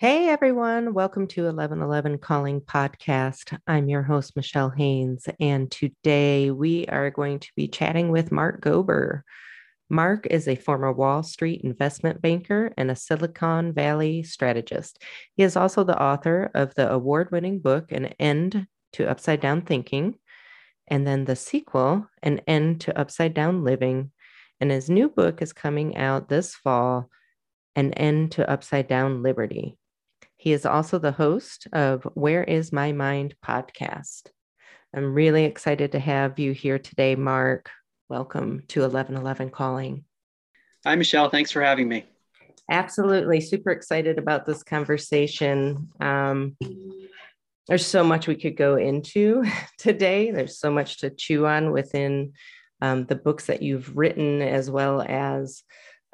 Hey everyone, welcome to 1111 Calling Podcast. I'm your host, Michelle Haynes, and today we are going to be chatting with Mark Gober. Mark is a former Wall Street investment banker and a Silicon Valley strategist. He is also the author of the award winning book, An End to Upside Down Thinking, and then the sequel, An End to Upside Down Living. And his new book is coming out this fall, An End to Upside Down Liberty. He is also the host of Where is My Mind podcast. I'm really excited to have you here today, Mark. Welcome to 1111 Calling. Hi, Michelle. Thanks for having me. Absolutely. Super excited about this conversation. Um, there's so much we could go into today. There's so much to chew on within um, the books that you've written, as well as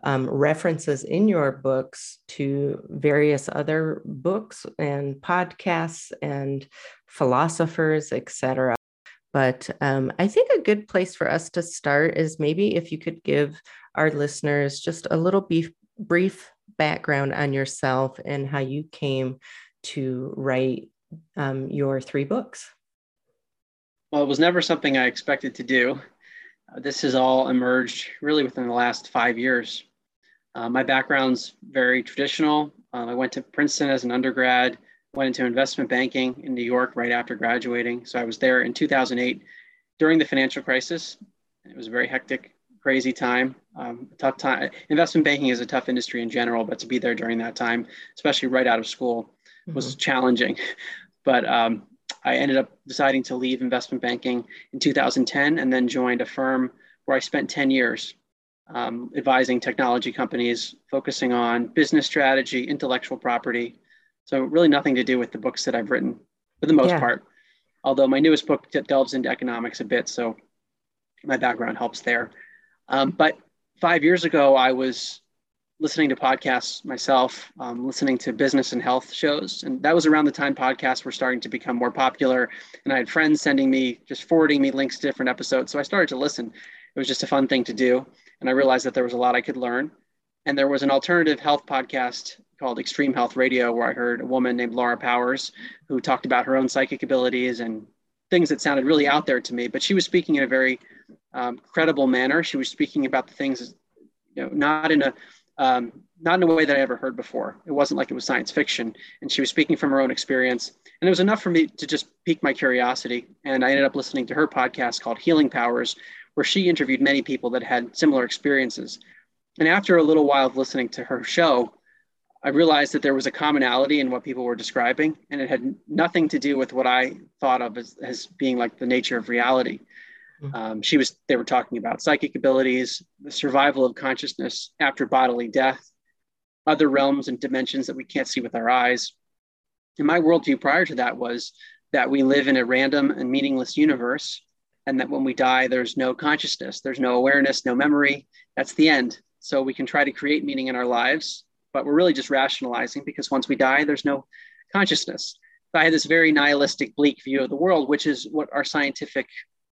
um, references in your books to various other books and podcasts and philosophers, etc. But um, I think a good place for us to start is maybe if you could give our listeners just a little brief, brief background on yourself and how you came to write um, your three books. Well, it was never something I expected to do. This has all emerged really within the last five years. Uh, my background's very traditional. Um, I went to Princeton as an undergrad, went into investment banking in New York right after graduating. So I was there in 2008 during the financial crisis. It was a very hectic, crazy time, um, tough time. Investment banking is a tough industry in general, but to be there during that time, especially right out of school, was mm-hmm. challenging. But um, I ended up deciding to leave investment banking in 2010 and then joined a firm where I spent 10 years um, advising technology companies, focusing on business strategy, intellectual property. So, really nothing to do with the books that I've written for the most yeah. part. Although my newest book delves into economics a bit, so my background helps there. Um, but five years ago, I was listening to podcasts myself, um, listening to business and health shows. And that was around the time podcasts were starting to become more popular. And I had friends sending me, just forwarding me links to different episodes. So I started to listen. It was just a fun thing to do. And I realized that there was a lot I could learn. And there was an alternative health podcast called Extreme Health Radio, where I heard a woman named Laura Powers who talked about her own psychic abilities and things that sounded really out there to me. But she was speaking in a very um, credible manner. She was speaking about the things, you know, not in a um, not in a way that I ever heard before. It wasn't like it was science fiction, and she was speaking from her own experience. And it was enough for me to just pique my curiosity. And I ended up listening to her podcast called Healing Powers, where she interviewed many people that had similar experiences. And after a little while of listening to her show, I realized that there was a commonality in what people were describing, and it had nothing to do with what I thought of as, as being like the nature of reality. Mm-hmm. Um, she was, they were talking about psychic abilities, the survival of consciousness after bodily death, other realms and dimensions that we can't see with our eyes. And my worldview prior to that was that we live in a random and meaningless universe, and that when we die, there's no consciousness, there's no awareness, no memory. That's the end. So we can try to create meaning in our lives, but we're really just rationalizing because once we die, there's no consciousness. So I had this very nihilistic, bleak view of the world, which is what our scientific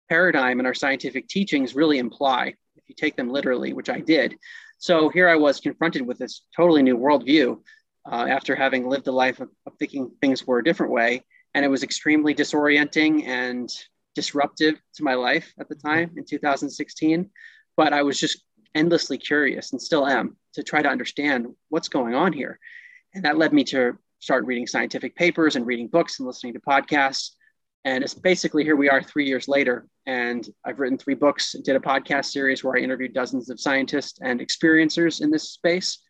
paradigm and our scientific teachings really imply, if you take them literally, which I did. So here I was confronted with this totally new worldview uh, after having lived a life of, of thinking things were a different way. And it was extremely disorienting and disruptive to my life at the time in 2016. But I was just endlessly curious and still am to try to understand what's going on here. And that led me to start reading scientific papers and reading books and listening to podcasts. And it's basically here we are three years later. And I've written three books, did a podcast series where I interviewed dozens of scientists and experiencers in this space.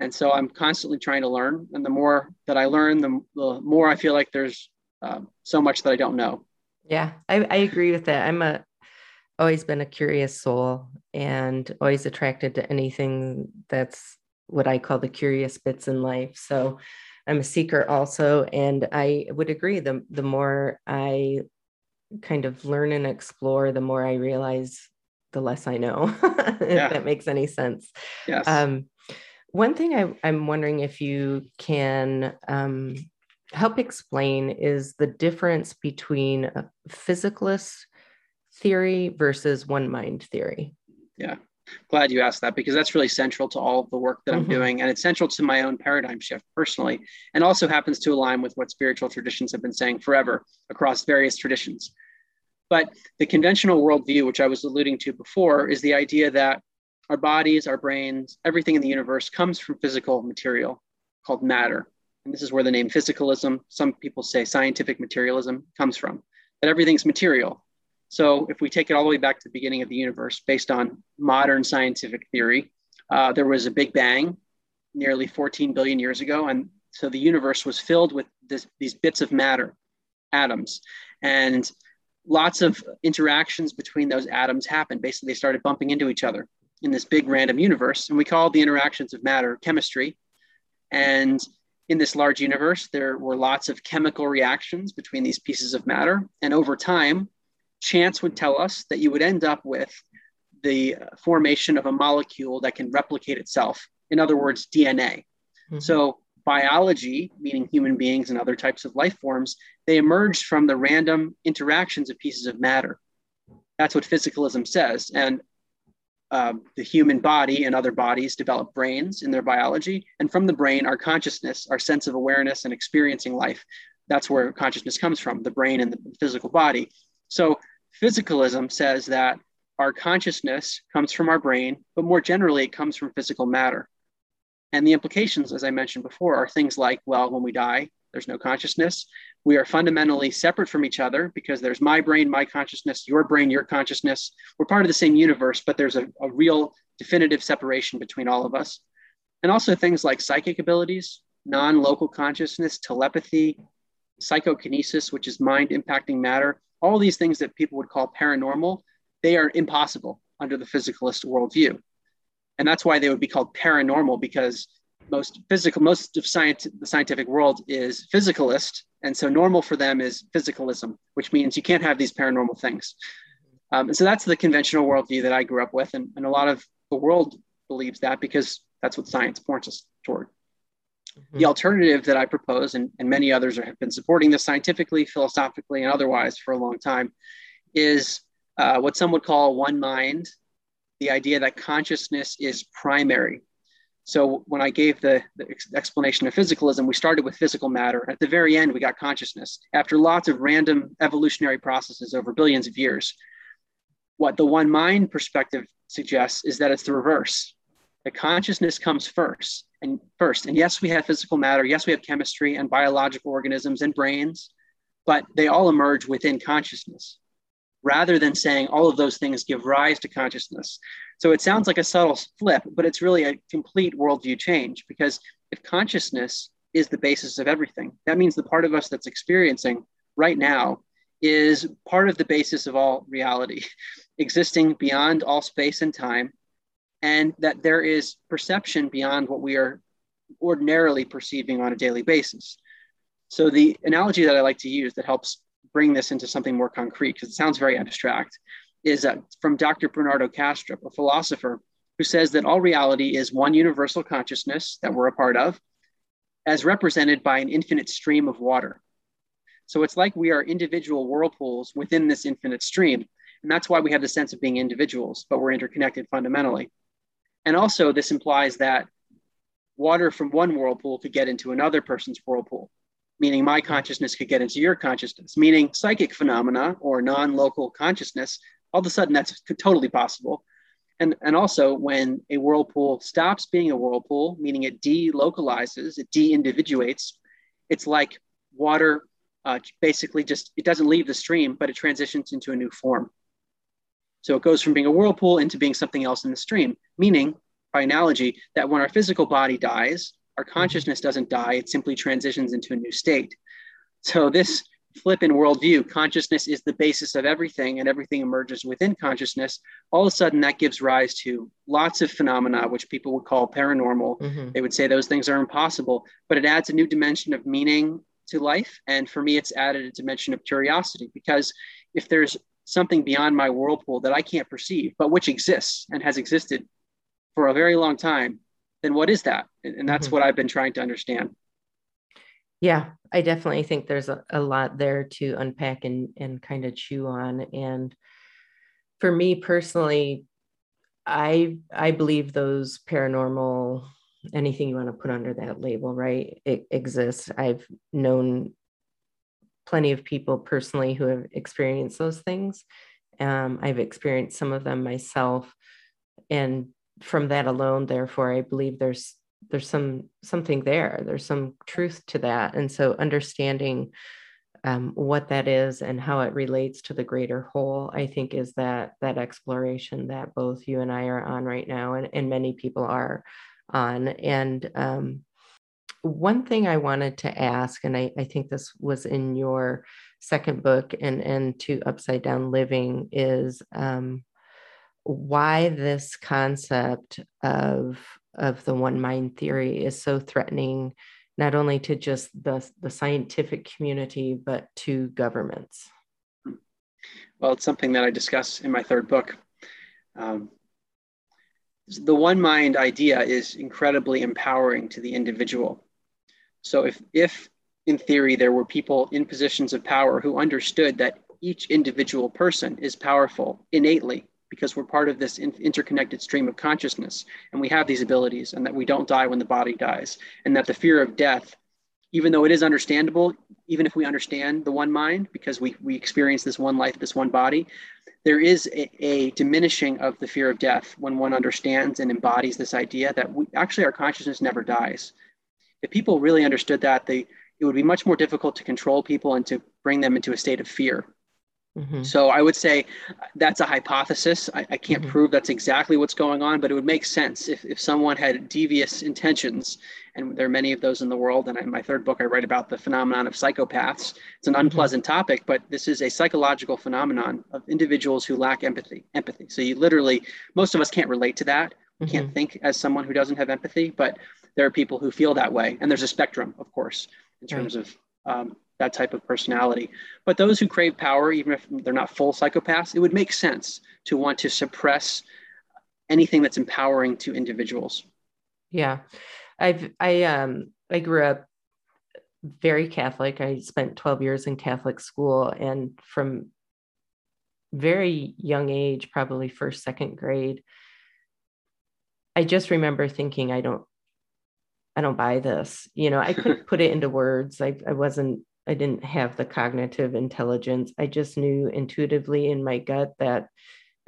And so I'm constantly trying to learn. And the more that I learn, the, the more I feel like there's uh, so much that I don't know. Yeah, I, I agree with that. I'm a always been a curious soul and always attracted to anything that's what I call the curious bits in life. So I'm a seeker also, and I would agree. The the more I kind of learn and explore, the more I realize the less I know. if yeah. that makes any sense. Yes. Um, one thing I, I'm wondering if you can um, help explain is the difference between a physicalist theory versus one mind theory. Yeah. Glad you asked that because that's really central to all of the work that mm-hmm. I'm doing. And it's central to my own paradigm shift personally, and also happens to align with what spiritual traditions have been saying forever across various traditions. But the conventional worldview, which I was alluding to before, is the idea that our bodies, our brains, everything in the universe comes from physical material called matter. And this is where the name physicalism, some people say scientific materialism, comes from, that everything's material. So if we take it all the way back to the beginning of the universe, based on modern scientific theory, uh, there was a big bang nearly 14 billion years ago. And so the universe was filled with this, these bits of matter, atoms. And lots of interactions between those atoms happened. Basically, they started bumping into each other in this big random universe. And we call the interactions of matter chemistry. And in this large universe, there were lots of chemical reactions between these pieces of matter. And over time, chance would tell us that you would end up with the formation of a molecule that can replicate itself. In other words, DNA. Mm-hmm. So, biology, meaning human beings and other types of life forms, they emerged from the random interactions of pieces of matter. That's what physicalism says. And um, the human body and other bodies develop brains in their biology. And from the brain, our consciousness, our sense of awareness and experiencing life, that's where consciousness comes from the brain and the physical body. So, Physicalism says that our consciousness comes from our brain, but more generally, it comes from physical matter. And the implications, as I mentioned before, are things like well, when we die, there's no consciousness. We are fundamentally separate from each other because there's my brain, my consciousness, your brain, your consciousness. We're part of the same universe, but there's a, a real definitive separation between all of us. And also things like psychic abilities, non local consciousness, telepathy, psychokinesis, which is mind impacting matter, all these things that people would call paranormal, they are impossible under the physicalist worldview. And that's why they would be called paranormal because most physical, most of science, the scientific world is physicalist. And so normal for them is physicalism, which means you can't have these paranormal things. Um, and so that's the conventional worldview that I grew up with. And, and a lot of the world believes that because that's what science points us toward. Mm-hmm. The alternative that I propose, and, and many others have been supporting this scientifically, philosophically, and otherwise for a long time, is uh, what some would call one mind, the idea that consciousness is primary. So when I gave the, the ex- explanation of physicalism, we started with physical matter. At the very end, we got consciousness. After lots of random evolutionary processes over billions of years, what the one mind perspective suggests is that it's the reverse. The consciousness comes first and first. And yes, we have physical matter. Yes, we have chemistry and biological organisms and brains, but they all emerge within consciousness rather than saying all of those things give rise to consciousness. So it sounds like a subtle flip, but it's really a complete worldview change because if consciousness is the basis of everything, that means the part of us that's experiencing right now is part of the basis of all reality, existing beyond all space and time and that there is perception beyond what we are ordinarily perceiving on a daily basis. So, the analogy that I like to use that helps bring this into something more concrete, because it sounds very abstract, is uh, from Dr. Bernardo Kastrup, a philosopher who says that all reality is one universal consciousness that we're a part of, as represented by an infinite stream of water. So, it's like we are individual whirlpools within this infinite stream. And that's why we have the sense of being individuals, but we're interconnected fundamentally. And also, this implies that water from one whirlpool could get into another person's whirlpool, meaning my consciousness could get into your consciousness, meaning psychic phenomena or non local consciousness. All of a sudden, that's totally possible. And, and also, when a whirlpool stops being a whirlpool, meaning it delocalizes, it de individuates, it's like water uh, basically just it doesn't leave the stream, but it transitions into a new form. So it goes from being a whirlpool into being something else in the stream, meaning, by analogy, that when our physical body dies, our mm-hmm. consciousness doesn't die, it simply transitions into a new state. So this flip in worldview, consciousness is the basis of everything and everything emerges within consciousness. All of a sudden, that gives rise to lots of phenomena, which people would call paranormal. Mm-hmm. They would say those things are impossible, but it adds a new dimension of meaning to life. And for me, it's added a dimension of curiosity because if there's something beyond my whirlpool that I can't perceive, but which exists and has existed for a very long time, then what is that? And, that's mm-hmm. what I've been trying to understand. Yeah, I definitely think there's a, a lot there to unpack and, and kind of chew on. And for me personally, I I believe those paranormal anything you want to put under that label, right? It exists. I've known plenty of people personally who have experienced those things. Um, I've experienced some of them myself, and from that alone, therefore, I believe there's there's some something there. There's some truth to that, and so understanding um, what that is and how it relates to the greater whole, I think, is that that exploration that both you and I are on right now, and, and many people are on. And um, one thing I wanted to ask, and I, I think this was in your second book and and to Upside Down Living, is um, why this concept of of the one mind theory is so threatening not only to just the, the scientific community, but to governments? Well, it's something that I discuss in my third book. Um, the one mind idea is incredibly empowering to the individual. So, if, if in theory there were people in positions of power who understood that each individual person is powerful innately because we're part of this in- interconnected stream of consciousness and we have these abilities and that we don't die when the body dies and that the fear of death even though it is understandable even if we understand the one mind because we, we experience this one life this one body there is a, a diminishing of the fear of death when one understands and embodies this idea that we actually our consciousness never dies if people really understood that they it would be much more difficult to control people and to bring them into a state of fear Mm-hmm. So I would say that's a hypothesis. I, I can't mm-hmm. prove that's exactly what's going on, but it would make sense if, if someone had devious intentions, and there are many of those in the world. And in my third book, I write about the phenomenon of psychopaths. It's an mm-hmm. unpleasant mm-hmm. topic, but this is a psychological phenomenon of individuals who lack empathy. Empathy. So you literally, most of us can't relate to that. We can't mm-hmm. think as someone who doesn't have empathy, but there are people who feel that way, and there's a spectrum, of course, in terms right. of um, that type of personality. But those who crave power, even if they're not full psychopaths, it would make sense to want to suppress anything that's empowering to individuals. Yeah. I've I um I grew up very Catholic. I spent 12 years in Catholic school and from very young age, probably first, second grade, I just remember thinking, I don't, I don't buy this. You know, I couldn't put it into words. I, I wasn't I didn't have the cognitive intelligence. I just knew intuitively in my gut that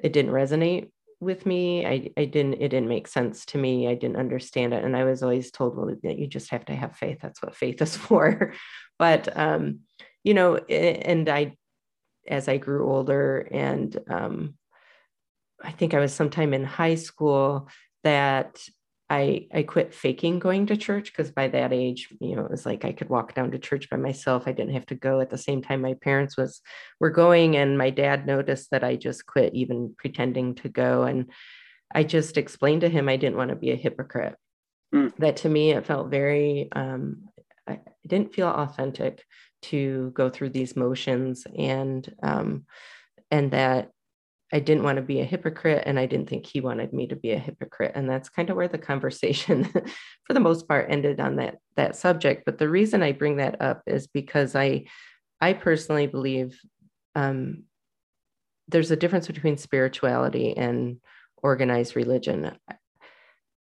it didn't resonate with me. I, I didn't, it didn't make sense to me. I didn't understand it. And I was always told, well, that you just have to have faith. That's what faith is for. but, um, you know, and I, as I grew older and um, I think I was sometime in high school that I I quit faking going to church because by that age, you know, it was like I could walk down to church by myself. I didn't have to go at the same time my parents was were going, and my dad noticed that I just quit even pretending to go. And I just explained to him I didn't want to be a hypocrite. Mm. That to me it felt very um, I didn't feel authentic to go through these motions and um, and that I didn't want to be a hypocrite and I didn't think he wanted me to be a hypocrite. And that's kind of where the conversation for the most part ended on that that subject. But the reason I bring that up is because I I personally believe um, there's a difference between spirituality and organized religion.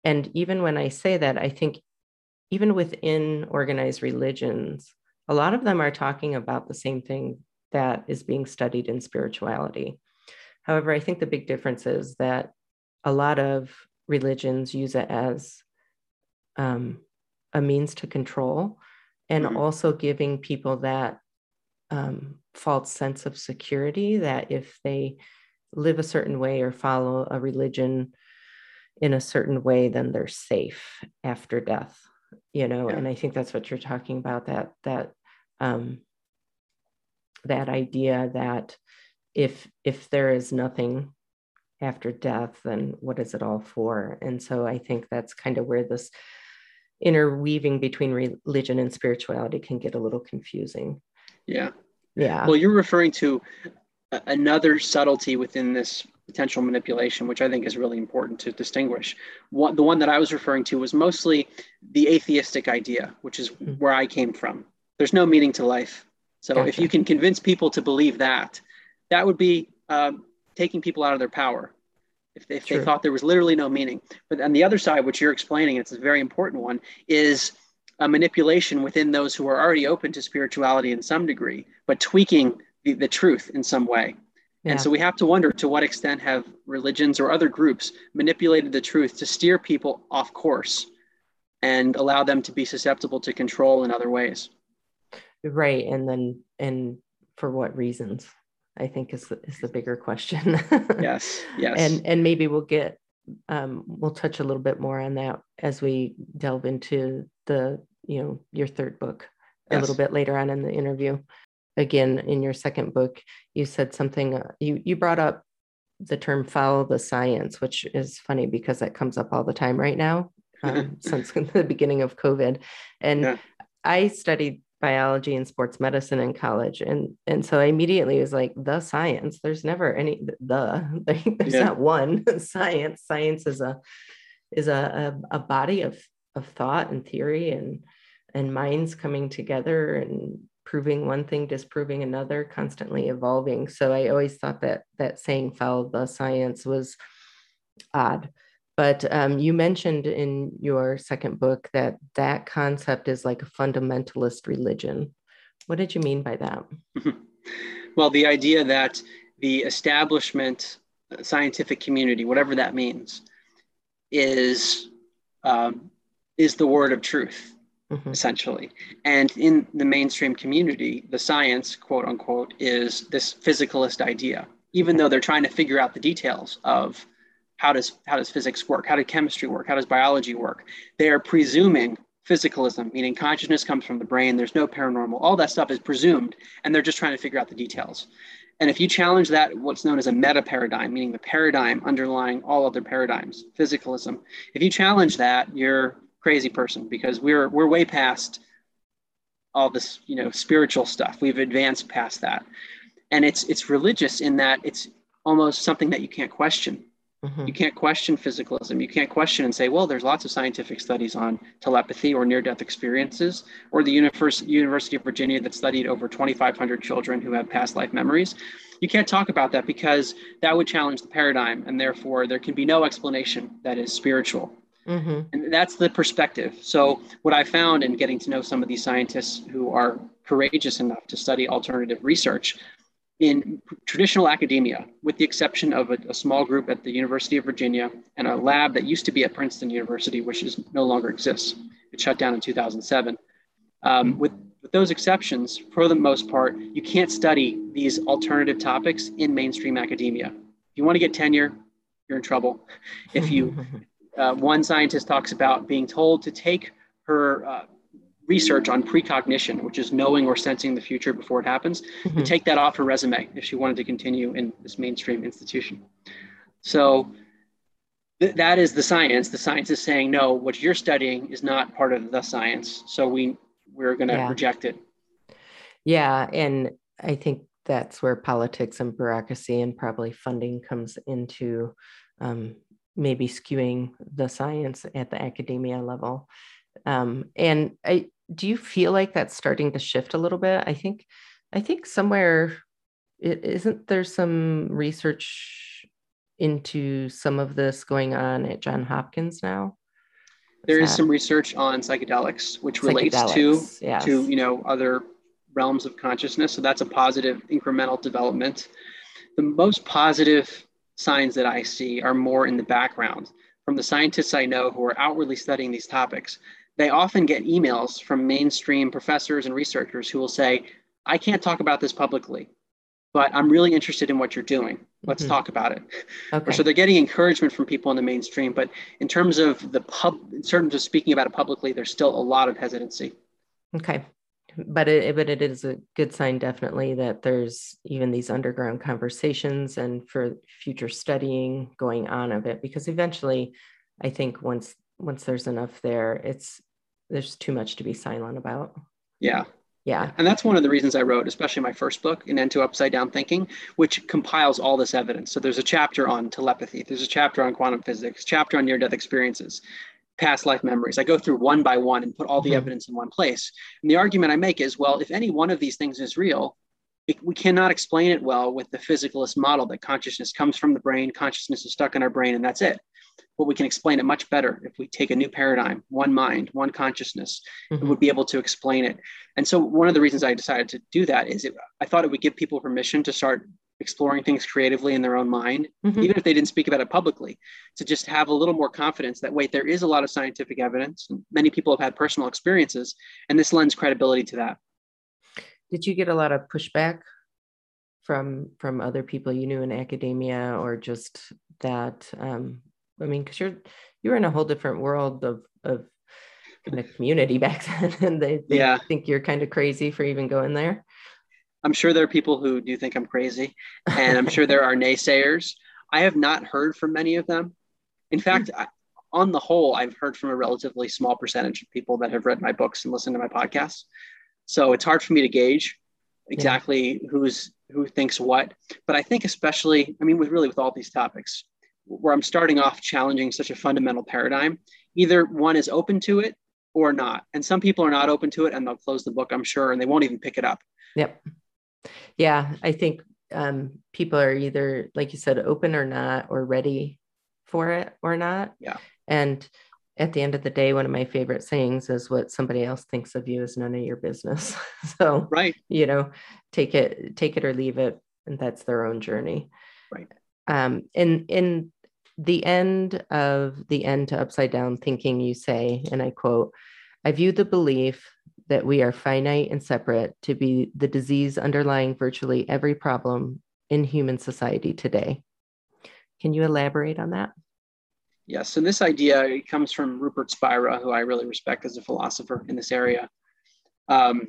And even when I say that, I think even within organized religions, a lot of them are talking about the same thing that is being studied in spirituality. However, I think the big difference is that a lot of religions use it as um, a means to control and mm-hmm. also giving people that um, false sense of security that if they live a certain way or follow a religion in a certain way, then they're safe after death. You know, yeah. and I think that's what you're talking about that that um, that idea that if if there is nothing after death then what is it all for? And so i think that's kind of where this interweaving between religion and spirituality can get a little confusing. Yeah. Yeah. Well you're referring to another subtlety within this potential manipulation which i think is really important to distinguish. One, the one that i was referring to was mostly the atheistic idea which is mm-hmm. where i came from. There's no meaning to life. So gotcha. if you can convince people to believe that that would be um, taking people out of their power. if they, if they thought there was literally no meaning. But on the other side, which you're explaining, it's a very important one, is a manipulation within those who are already open to spirituality in some degree, but tweaking the, the truth in some way. Yeah. And so we have to wonder to what extent have religions or other groups manipulated the truth to steer people off course and allow them to be susceptible to control in other ways. Right. And then, and for what reasons? I think is the, is the bigger question. yes. Yes. And, and maybe we'll get, um, we'll touch a little bit more on that as we delve into the, you know, your third book a little bit later on in the interview again in your second book you said something uh, you you brought up the term follow the science which is funny because that comes up all the time right now um, since the beginning of covid and yeah. i studied biology and sports medicine in college and and so i immediately was like the science there's never any the there's yeah. not one science science is a is a, a, a body of of thought and theory and and minds coming together and proving one thing, disproving another, constantly evolving. So I always thought that that saying follow the science was odd. But um, you mentioned in your second book that that concept is like a fundamentalist religion. What did you mean by that? Well, the idea that the establishment uh, scientific community, whatever that means, is um, is the word of truth mm-hmm. essentially. And in the mainstream community, the science, quote unquote, is this physicalist idea, even though they're trying to figure out the details of how does how does physics work, how does chemistry work, how does biology work. They are presuming physicalism, meaning consciousness comes from the brain, there's no paranormal, all that stuff is presumed, and they're just trying to figure out the details. And if you challenge that, what's known as a meta paradigm, meaning the paradigm underlying all other paradigms, physicalism, if you challenge that, you're crazy person because we're we're way past all this you know spiritual stuff. We've advanced past that. And it's it's religious in that it's almost something that you can't question mm-hmm. you can't question physicalism you can't question and say well there's lots of scientific studies on telepathy or near death experiences or the university of virginia that studied over 2500 children who have past life memories you can't talk about that because that would challenge the paradigm and therefore there can be no explanation that is spiritual Mm-hmm. And that's the perspective. So, what I found in getting to know some of these scientists who are courageous enough to study alternative research in traditional academia, with the exception of a, a, small group at the University of Virginia and a lab that used to be at Princeton University, which is no longer exists. It shut down in 2007. Um, with, with those exceptions, for the most part, you can't study these alternative topics in mainstream academia. If you want to get tenure, you're in trouble. If you uh, one scientist talks about being told to take her uh, research on precognition, which is knowing or sensing the future before it happens, mm-hmm. to take that off her resume if she wanted to continue in this mainstream institution. So th- that is the science. The science is saying, no, what you're studying is not part of the science. So we we're going to yeah. reject it. Yeah, and I think that's where politics and bureaucracy and probably funding comes into um, maybe skewing the science at the academia level. Um, and I, do you feel like that's starting to shift a little bit? I think, I think somewhere, it, isn't there some research into some of this going on at John Hopkins now? There is, some research on psychedelics, which relates to yes. to you know other realms of consciousness. So that's a positive incremental development. The most positive signs that I see are more in the background. From the scientists I know who are outwardly studying these topics, they often get emails from mainstream professors and researchers who will say, I can't talk about this publicly, but I'm really interested in what you're doing. Let's mm-hmm. talk about it. Okay. So they're getting encouragement from people in the mainstream, but in terms of the pub, in terms of speaking about it publicly, there's still a lot of hesitancy. Okay but it but it is a good sign definitely that there's even these underground conversations and for future studying going on of it because eventually i think once once there's enough there it's there's too much to be silent about yeah yeah and that's one of the reasons i wrote especially my first book an end to upside down thinking which compiles all this evidence so there's a chapter on telepathy there's a chapter on quantum physics chapter on near death experiences past life memories. I go through one by one and put all the mm-hmm. evidence in one place. And the argument I make is well, if any one of these things is real, it, we cannot explain it well with the physicalist model that consciousness comes from the brain, consciousness is stuck in our brain, and that's it. But we can explain it much better if we take a new paradigm, one mind, one consciousness, mm-hmm. would be able to explain it. And so, one of the reasons I decided to do that is it, I thought it would give people permission to start exploring things creatively in their own mind, mm-hmm. even if they didn't speak about it publicly, to just have a little more confidence that, wait, there is a lot of scientific evidence. And many people have had personal experiences, and this lends credibility to that. Did you get a lot of pushback from from other people you knew in academia, or just that? Um, I mean, because you're you're in a whole different world of of the community back then, and they, they yeah. think you're kind of crazy for even going there. I'm sure there are people who do think I'm crazy, and I'm sure there are naysayers. I have not heard from many of them. In fact, I, on the whole, I've heard from a relatively small percentage of people that have read my books and listened to my podcasts. So it's hard for me to gauge exactly yeah. who's who thinks what. But I think especially, I mean, with really with all these topics, where I'm starting off challenging such a fundamental paradigm, either one is open to it or not. And some people are not open to it and they'll close the book, I'm sure, and they won't even pick it up. Yep. Yeah, I think um, people are either, like you said, open or not, or ready for it or not. Yeah. And at the end of the day, one of my favorite sayings is what somebody else thinks of you is none of your business. so, right. You know, take it, take it or leave it. And that's their own journey. Right. Um, in, in the end of the end to upside down thinking, you say, and I quote, I view the belief that we are finite and separate to be the disease underlying virtually every problem in human society today. Can you elaborate on that? Yes, so this idea comes from Rupert Spira, who I really respect as a philosopher in this area. Um,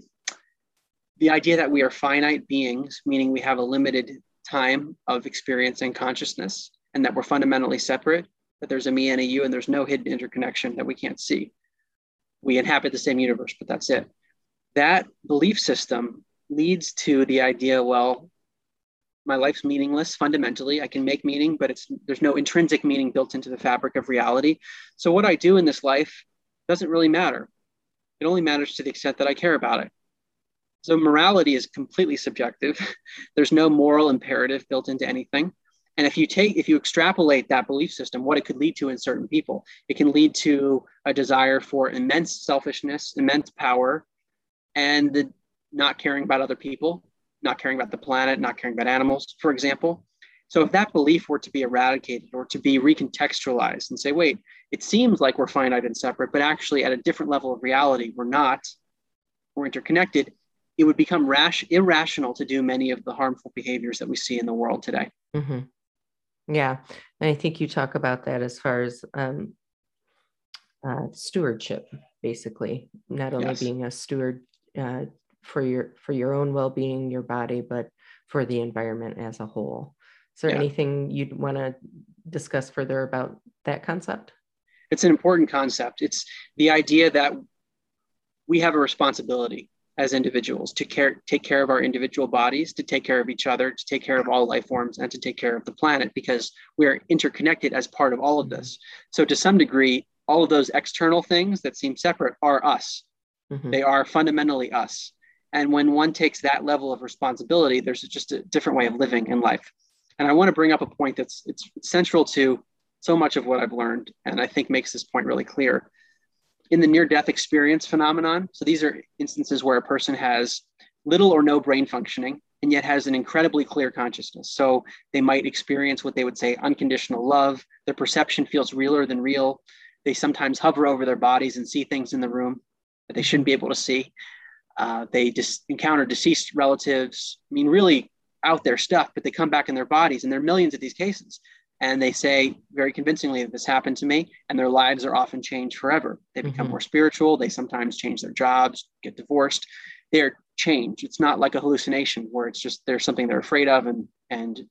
the idea that we are finite beings, meaning we have a limited time of experience and consciousness, and that we're fundamentally separate, that there's a me and a you, and there's no hidden interconnection that we can't see we inhabit the same universe, but that's it. That belief system leads to the idea well, my life's meaningless fundamentally. I can make meaning, but it's there's no intrinsic meaning built into the fabric of reality. So what I do in this life doesn't really matter. It only matters to the extent that I care about it. So morality is completely subjective. there's no moral imperative built into anything. And if you take, if you extrapolate that belief system, what it could lead to in certain people, it can lead to a desire for immense selfishness, immense power, and the not caring about other people, not caring about the planet, not caring about animals, for example. So if that belief were to be eradicated or to be recontextualized and say, wait, it seems like we're finite and separate, but actually at a different level of reality, we're not, we're interconnected, it would become rash, irrational to do many of the harmful behaviors that we see in the world today. Mm-hmm. Yeah. And I think you talk about that as far as um, uh, stewardship, basically, not only yes. being a steward uh, for your for your own well-being, your body, but for the environment as a whole. Is there yeah. anything you'd want to discuss further about that concept? It's an important concept. It's the idea that we have a responsibility as individuals to care take care of our individual bodies to take care of each other to take care of all life forms and to take care of the planet because we are interconnected as part of all of this. So to some degree all of those external things that seem separate are us. Mm-hmm. they are fundamentally us. And when one takes that level of responsibility there's just a different way of living in life. And i want to bring up a point that's it's central to so much of what i've learned and i think makes this point really clear in the near death experience phenomenon. So these are instances where a person has little or no brain functioning and yet has an incredibly clear consciousness. So they might experience what they would say unconditional love. Their perception feels realer than real. They sometimes hover over their bodies and see things in the room that they shouldn't be able to see. Uh, they just encounter deceased relatives. I mean, really out there stuff, but they come back in their bodies, and there are millions of these cases and they say very convincingly that this happened to me and their lives are often changed forever. They become mm-hmm. more spiritual. They sometimes change their jobs get divorced. They're changed. It's not like a hallucination where it's just there's something they're afraid of and and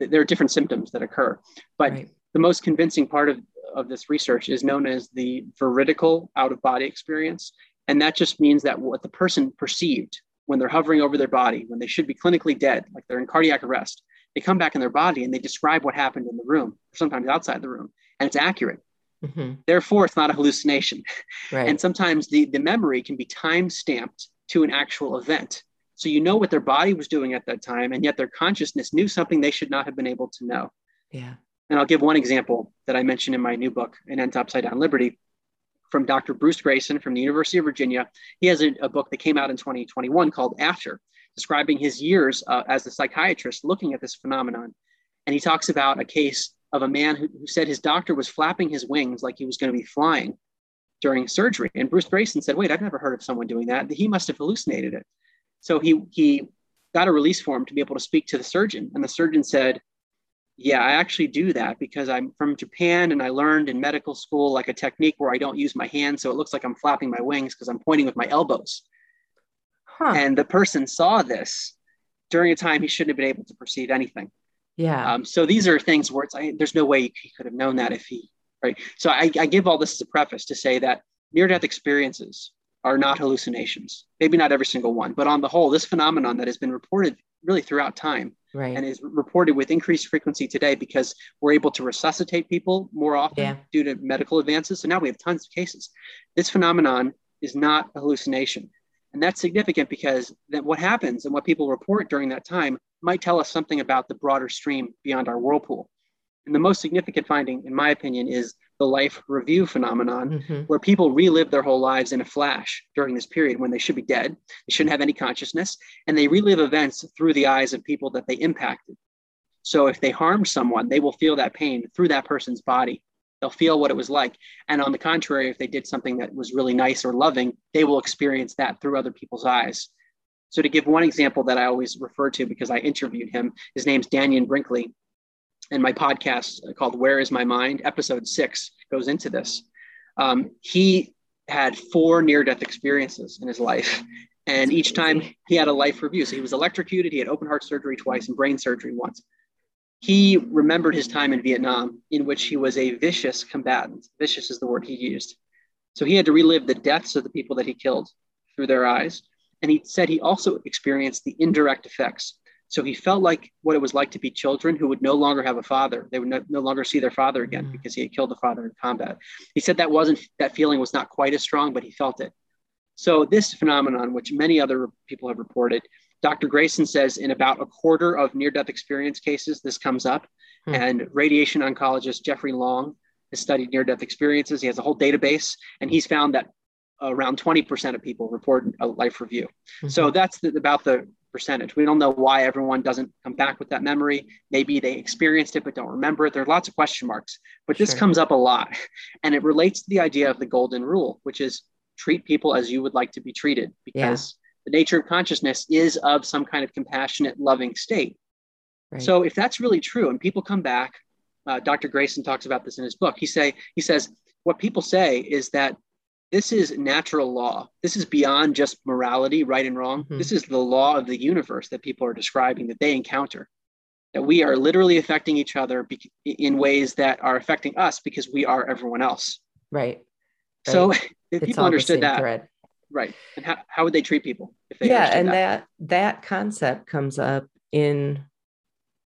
there are different symptoms that occur. But right. the most convincing part of, of this research is known as the veridical out of body experience. And that just means that what the person perceived when they're hovering over their body when they should be clinically dead like they're in cardiac arrest they come back in their body and they describe what happened in the room, or sometimes outside the room, and it's accurate. Mm-hmm. Therefore, it's not a hallucination. Right. And sometimes the, the memory can be time stamped to an actual event. So you know what their body was doing at that time, and yet their consciousness knew something they should not have been able to know. Yeah. And I'll give one example that I mentioned in my new book, An End to Upside Down Liberty, from Dr. Bruce Greyson from the University of Virginia. He has a, a book that came out in 2021 called After, describing his years uh, as a psychiatrist looking at this phenomenon. And he talks about a case of a man who, who said his doctor was flapping his wings like he was going to be flying during surgery. And Bruce Greyson said, Wait, I've never heard of someone doing that. He must have hallucinated it. So he, he got a release form to be able to speak to the surgeon. And the surgeon said, Yeah, I actually do that because I'm from Japan and I learned in medical school like a technique where I don't use my hands. So it looks like I'm flapping my wings because I'm pointing with my elbows. Huh. And the person saw this during a time he shouldn't have been able to perceive anything. Yeah. Um, so these are things where it's, I, there's no way he could have known that if he, right. So I, I give all this as a preface to say that near death experiences are not hallucinations. Maybe not every single one, but on the whole, this phenomenon that has been reported really throughout time right. and is reported with increased frequency today because we're able to resuscitate people more often yeah. due to medical advances. So now we have tons of cases. This phenomenon is not a hallucination. And that's significant because that what happens and what people report during that time might tell us something about the broader stream beyond our whirlpool. And the most significant finding, in my opinion, is the life review phenomenon, mm-hmm. where people relive their whole lives in a flash during this period when they should be dead. They shouldn't have any consciousness, and they relive events through the eyes of people that they impacted. So if they harmed someone, they will feel that pain through that person's body. They'll feel what it was like. And on the contrary, if they did something that was really nice or loving, they will experience that through other people's eyes. So, to give one example that I always refer to because I interviewed him, his name's Dannion Brinkley. And my podcast called Where is My Mind, episode six, goes into this. Um, he had four near death experiences in his life. And each time he had a life review. So he was electrocuted, he had open heart surgery twice and brain surgery once. He remembered his time in Vietnam, in which he was a vicious combatant. Vicious is the word he used. So he had to relive the deaths of the people that he killed through their eyes. And he said he also experienced the indirect effects. So he felt like what it was like to be children who would no longer have a father. They would no, no longer see their father again mm. because he had killed the father in combat. He said that wasn't that feeling was not quite as strong, but he felt it. So this phenomenon, which many other people have reported, Dr. Greyson says in about a quarter of near-death experience cases, this comes up. Hmm. And radiation oncologist Jeffrey Long has studied near-death experiences. He has a whole database, and he's found that around 20% of people report a life review. Mm-hmm. So that's the, about the percentage. We don't know why everyone doesn't come back with that memory. Maybe they experienced it but don't remember it. There are lots of question marks, but this sure. comes up a lot. And it relates to the idea of the golden rule, which is treat people as you would like to be treated because. The nature of consciousness is of some kind of compassionate, loving state. Right. So if that's really true and people come back, uh, Dr. Greyson talks about this in his book. He say he says what people say is that this is natural law. This is beyond just morality, right and wrong. Mm-hmm. This is the law of the universe that people are describing that they encounter. That we are literally affecting each other be- in ways that are affecting us because we are everyone else. Right. right. So if it's people understood that, thread. Right, and how, how would they treat people if they? Yeah, and that? that that concept comes up in,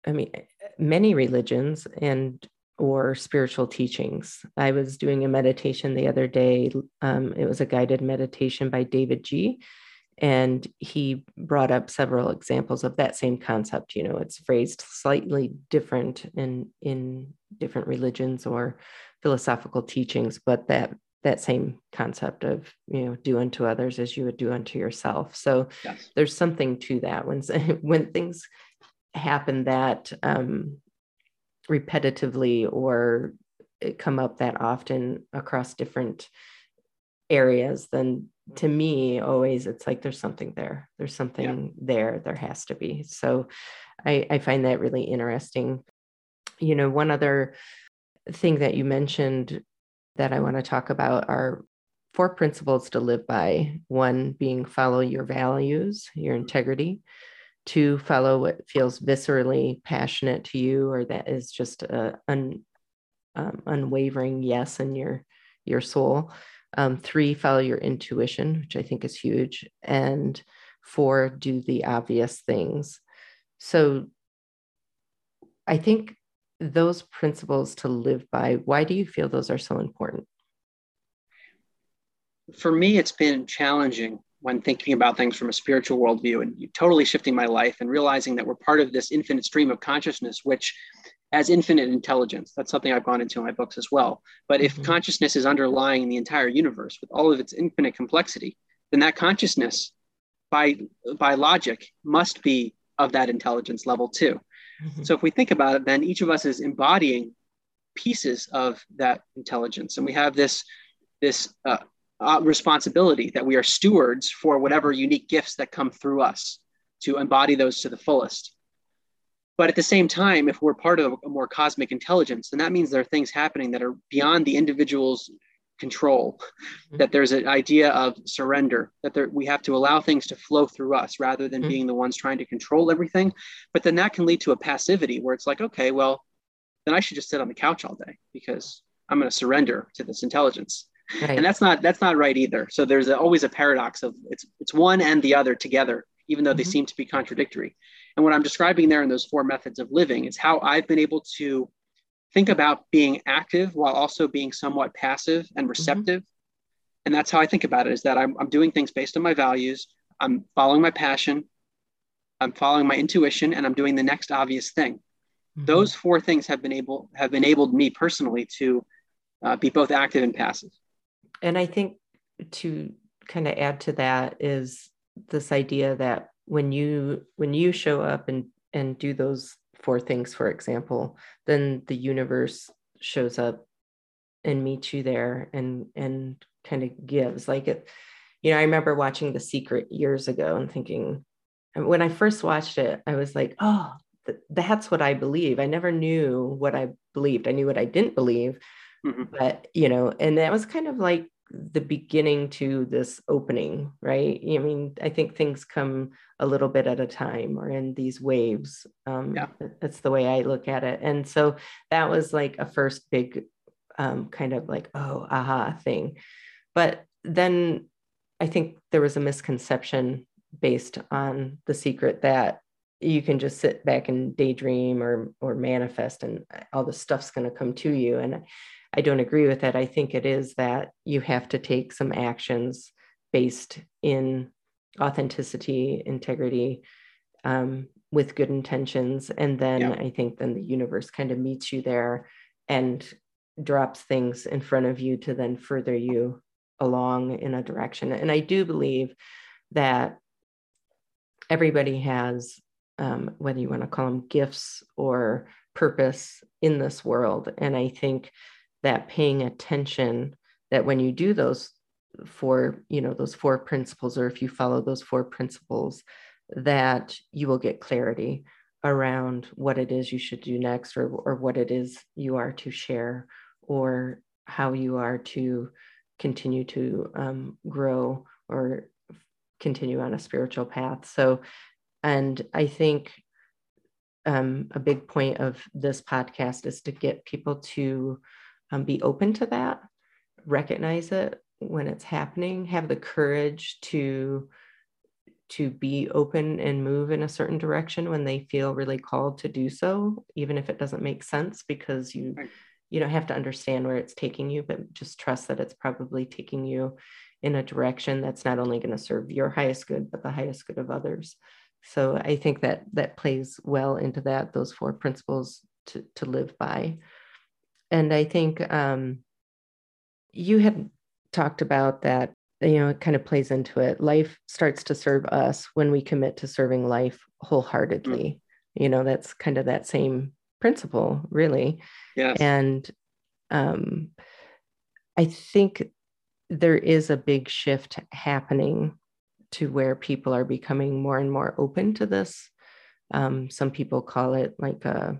I mean, many religions and or spiritual teachings. I was doing a meditation the other day. Um, it was a guided meditation by davidji. And he brought up several examples of that same concept. You know, it's phrased slightly different in in different religions or philosophical teachings, but that that same concept of you know do unto others as you would do unto yourself. So yes. there's something to that when when things happen that um, repetitively or come up that often across different areas then to me always it's like there's something there there's something yeah. there there has to be so I, I find that really interesting you know one other thing that you mentioned that i want to talk about are four principles to live by. One being follow your values your integrity. To follow what feels viscerally passionate to you or that is just a un, um, unwavering yes in your your soul. Um, three follow your intuition which i think is huge. And four do the obvious things. So i think those principles to live by why do you feel those are so important for me it's been challenging when thinking about things from a spiritual worldview and totally shifting my life and realizing that we're part of this infinite stream of consciousness, which has infinite intelligence. That's something I've gone into in my books as well. But if mm-hmm. consciousness is underlying the entire universe with all of its infinite complexity, then that consciousness, by by logic, must be of that intelligence level too. So if we think about it, then each of us is embodying pieces of that intelligence, and we have this this uh, uh, responsibility that we are stewards for whatever unique gifts that come through us to embody those to the fullest. But at the same time, if we're part of a more cosmic intelligence, then that means there are things happening that are beyond the individual's control, mm-hmm. that there's an idea of surrender, that there, we have to allow things to flow through us rather than mm-hmm. being the ones trying to control everything. But then that can lead to a passivity where it's like, okay, well, then I should just sit on the couch all day because I'm going to surrender to this intelligence. Right. And that's not that's not right either. So there's a, always a paradox of it's it's one and the other together, even though mm-hmm. they seem to be contradictory. And what I'm describing there in those four methods of living is how I've been able to think about being active while also being somewhat passive and mm-hmm. receptive. Mm-hmm. And that's how I think about it is that I'm, I'm doing things based on my values. I'm following my passion. I'm following my intuition and I'm doing the next obvious thing. Mm-hmm. Those four things have been able have enabled me personally to uh, be both active and passive and I think to kind of add to that is this idea that when you when you show up and and do those four things for example then the universe shows up and meets you there and and kind of gives like it you know i remember watching the secret years ago and thinking when i first watched it i was like oh th- that's what i believe i never knew what i believed i knew what i didn't believe mm-hmm. but you know and that was kind of like the beginning to this opening, right? I mean, I think things come a little bit at a time or in these waves. Um, yeah. That's the way I look at it. And so that was like a first big um, kind of like, oh, aha thing. But then I think there was a misconception based on the secret that you can just sit back and daydream or or manifest and all the stuff's going to come to you and I don't agree with that. I think it is that you have to take some actions based in authenticity, integrity, um, with good intentions. And then yeah. I think then the universe kind of meets you there and drops things in front of you to then further you along in a direction. And I do believe that everybody has, um, whether you want to call them gifts or purpose in this world. And I think that paying attention that when you do those four you know those four principles or if you follow those four principles that you will get clarity around what it is you should do next or, or what it is you are to share or how you are to continue to um, grow or continue on a spiritual path so and i think um, a big point of this podcast is to get people to um, be open to that, recognize it when it's happening, have the courage to to be open and move in a certain direction when they feel really called to do so, even if it doesn't make sense, because you right. you don't have to understand where it's taking you, but just trust that it's probably taking you in a direction that's not only going to serve your highest good, but the highest good of others. So I think that that plays well into that, those four principles to, to live by and I think um, you had talked about that, you know, it kind of plays into it. Life starts to serve us when we commit to serving life wholeheartedly. Mm-hmm. You know, that's kind of that same principle, really. Yes. And um, I think there is a big shift happening to where people are becoming more and more open to this. Um, some people call it like a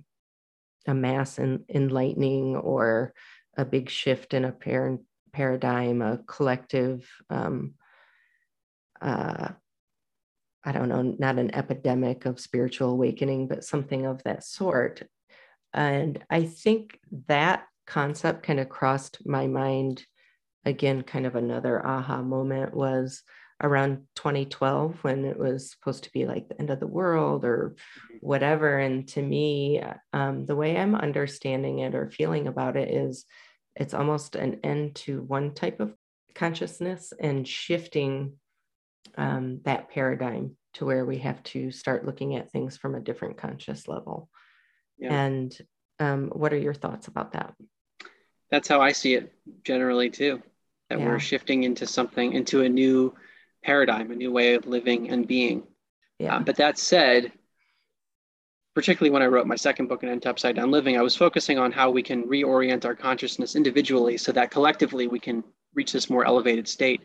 a mass en- enlightening or a big shift in a par- paradigm, a collective, um, uh, I don't know, not an epidemic of spiritual awakening, but something of that sort. And I think that concept kind of crossed my mind again, kind of another aha moment was around 2012 when it was supposed to be like the end of the world or mm-hmm. whatever. And to me, um, the way I'm understanding it or feeling about it is it's almost an end to one type of consciousness and shifting um, that paradigm to where we have to start looking at things from a different conscious level. Yeah. And um, what are your thoughts about that? That's how I see it generally too. That yeah. we're shifting into something, into a new paradigm, a new way of living and being. Yeah. Uh, but that said, particularly when I wrote my second book, An End to Upside Down Living, I was focusing on how we can reorient our consciousness individually so that collectively we can reach this more elevated state.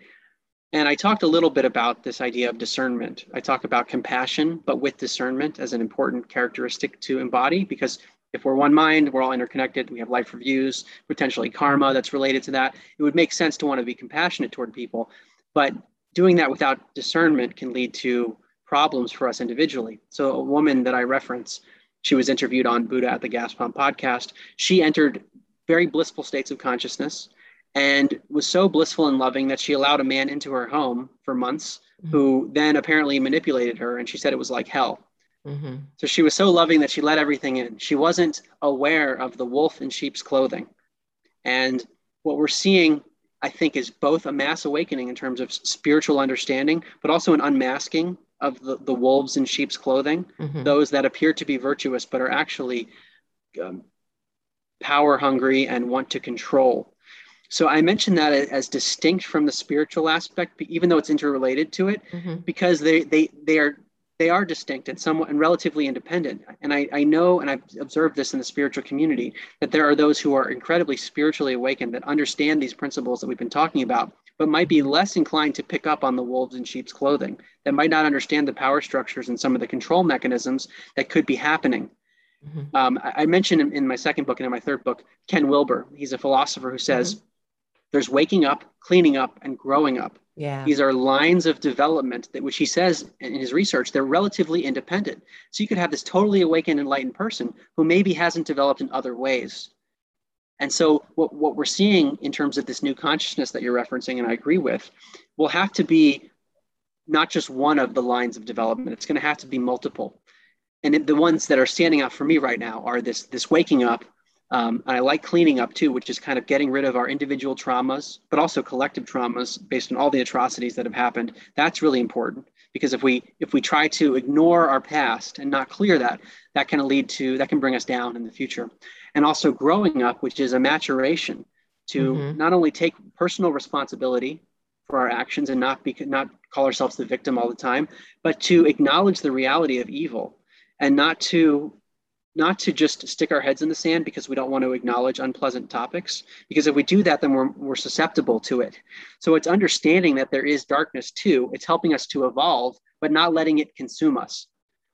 And I talked a little bit about this idea of discernment. I talk about compassion, but with discernment as an important characteristic to embody because if we're one mind, we're all interconnected, we have life reviews, potentially karma that's related to that. It would make sense to want to be compassionate toward people. But doing that without discernment can lead to problems for us individually. So, a woman that I reference, she was interviewed on Buddha at the Gas Pump podcast. She entered very blissful states of consciousness and was so blissful and loving that she allowed a man into her home for months mm-hmm. who then apparently manipulated her and she said it was like hell mm-hmm. so she was so loving that she let everything in she wasn't aware of the wolf in sheep's clothing and what we're seeing i think is both a mass awakening in terms of spiritual understanding but also an unmasking of the, the wolves in sheep's clothing mm-hmm. those that appear to be virtuous but are actually um, power hungry and want to control so I mentioned that as distinct from the spiritual aspect, even though it's interrelated to it, mm-hmm. because they they they are they are distinct and somewhat and relatively independent. And I, I know, and I've observed this in the spiritual community, that there are those who are incredibly spiritually awakened that understand these principles that we've been talking about, but might be less inclined to pick up on the wolves in sheep's clothing, that might not understand the power structures and some of the control mechanisms that could be happening. Mm-hmm. Um, I, mentioned in, in, my second book and in my third book, Ken Wilber. He's a philosopher who says, mm-hmm there's waking up, cleaning up, and growing up. Yeah. These are lines of development that which he says in his research, they're relatively independent. So you could have this totally awakened, enlightened person who maybe hasn't developed in other ways. And so what, what we're seeing in terms of this new consciousness that you're referencing, and I agree with, will have to be not just one of the lines of development. It's going to have to be multiple. And the ones that are standing out for me right now are this, this waking up, um, and I like cleaning up too, which is kind of getting rid of our individual traumas, but also collective traumas based on all the atrocities that have happened. That's really important because if we if we try to ignore our past and not clear that, that can lead to that can bring us down in the future. And also growing up, which is a maturation to mm-hmm. not only take personal responsibility for our actions and not be not call ourselves the victim all the time, but to acknowledge the reality of evil and not to not to just stick our heads in the sand because we don't want to acknowledge unpleasant topics because if we do that then we're, we're susceptible to it. So it's understanding that there is darkness too. It's helping us to evolve but not letting it consume us.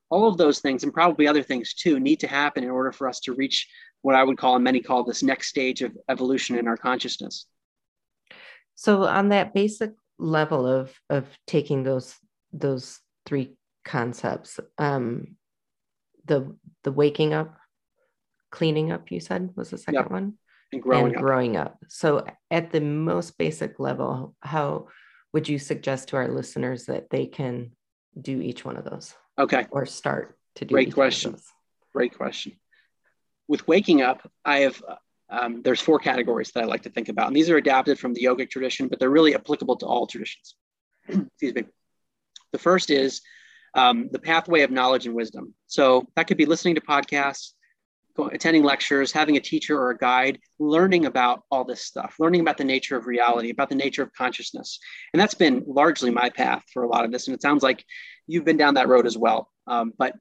All of those things and probably other things too need to happen in order for us to reach what i would call and many call this next stage of evolution in our consciousness. So on that basic level of of taking those those three concepts um the the waking up, cleaning up. You said was the second yep. one, and growing and up. growing up. So at the most basic level, how would you suggest to our listeners that they can do each one of those? Okay, or start to do. Great question. Great question. With waking up, I have um, there's four categories that I like to think about, and these are adapted from the yogic tradition, but they're really applicable to all traditions. Excuse me. The first is um, the pathway of knowledge and wisdom. So that could be listening to podcasts, attending lectures, having a teacher or a guide, learning about all this stuff, learning about the nature of reality, about the nature of consciousness. And that's been largely my path for a lot of this. And it sounds like you've been down that road as well. Um, but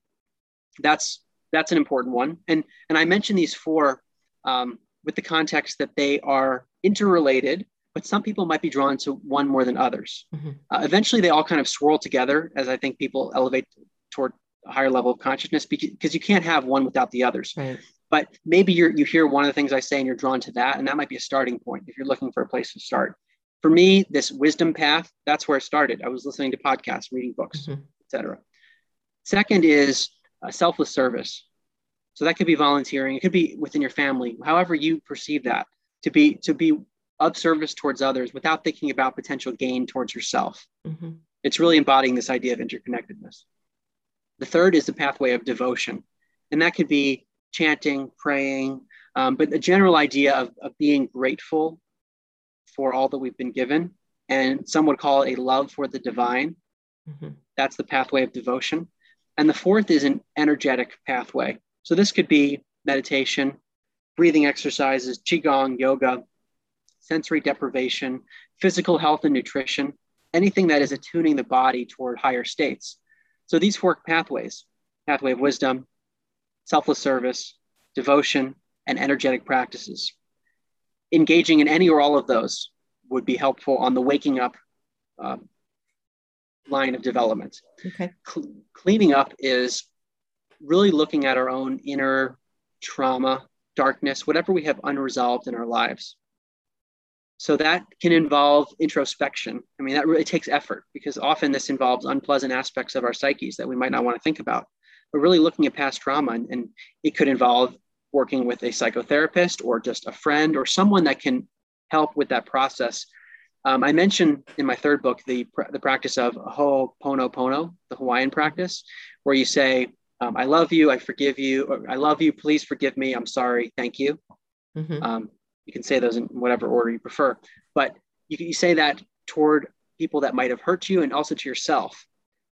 that's that's an important one. And and I mentioned these four um, with the context that they are interrelated but some people might be drawn to one more than others. Mm-hmm. Uh, eventually, they all kind of swirl together as I think people elevate toward a higher level of consciousness because you can't have one without the others. Right. But maybe you you hear one of the things I say and you're drawn to that, and that might be a starting point if you're looking for a place to start. For me, this wisdom path, that's where it started. I was listening to podcasts, reading books, mm-hmm. etc. Second is selfless service. So that could be volunteering. It could be within your family, however you perceive that to be to be of service towards others without thinking about potential gain towards yourself. Mm-hmm. It's really embodying this idea of interconnectedness. The third is the pathway of devotion, and that could be chanting, praying, um, but the general idea of, of being grateful for all that we've been given. And some would call it a love for the divine. Mm-hmm. That's the pathway of devotion. And the fourth is an energetic pathway. So this could be meditation, breathing exercises, qigong, yoga, sensory deprivation, physical health and nutrition, anything that is attuning the body toward higher states. So these four pathways pathway of wisdom, selfless service, devotion, and energetic practices. Engaging in any or all of those would be helpful on the waking up um, line of development. Okay. Cl- cleaning up is really looking at our own inner trauma, darkness, whatever we have unresolved in our lives. So that can involve introspection. I mean, that really takes effort because often this involves unpleasant aspects of our psyches that we might not want to think about. But really looking at past trauma, and, and it could involve working with a psychotherapist or just a friend or someone that can help with that process. Um, I mentioned in my third book the, the practice of Ho'oponopono, the Hawaiian practice, where you say, um, I love you, I forgive you, I love you, please forgive me, I'm sorry, thank you. Mm-hmm. Um, you can say those in whatever order you prefer, but you, you say that toward people that might have hurt you and also to yourself.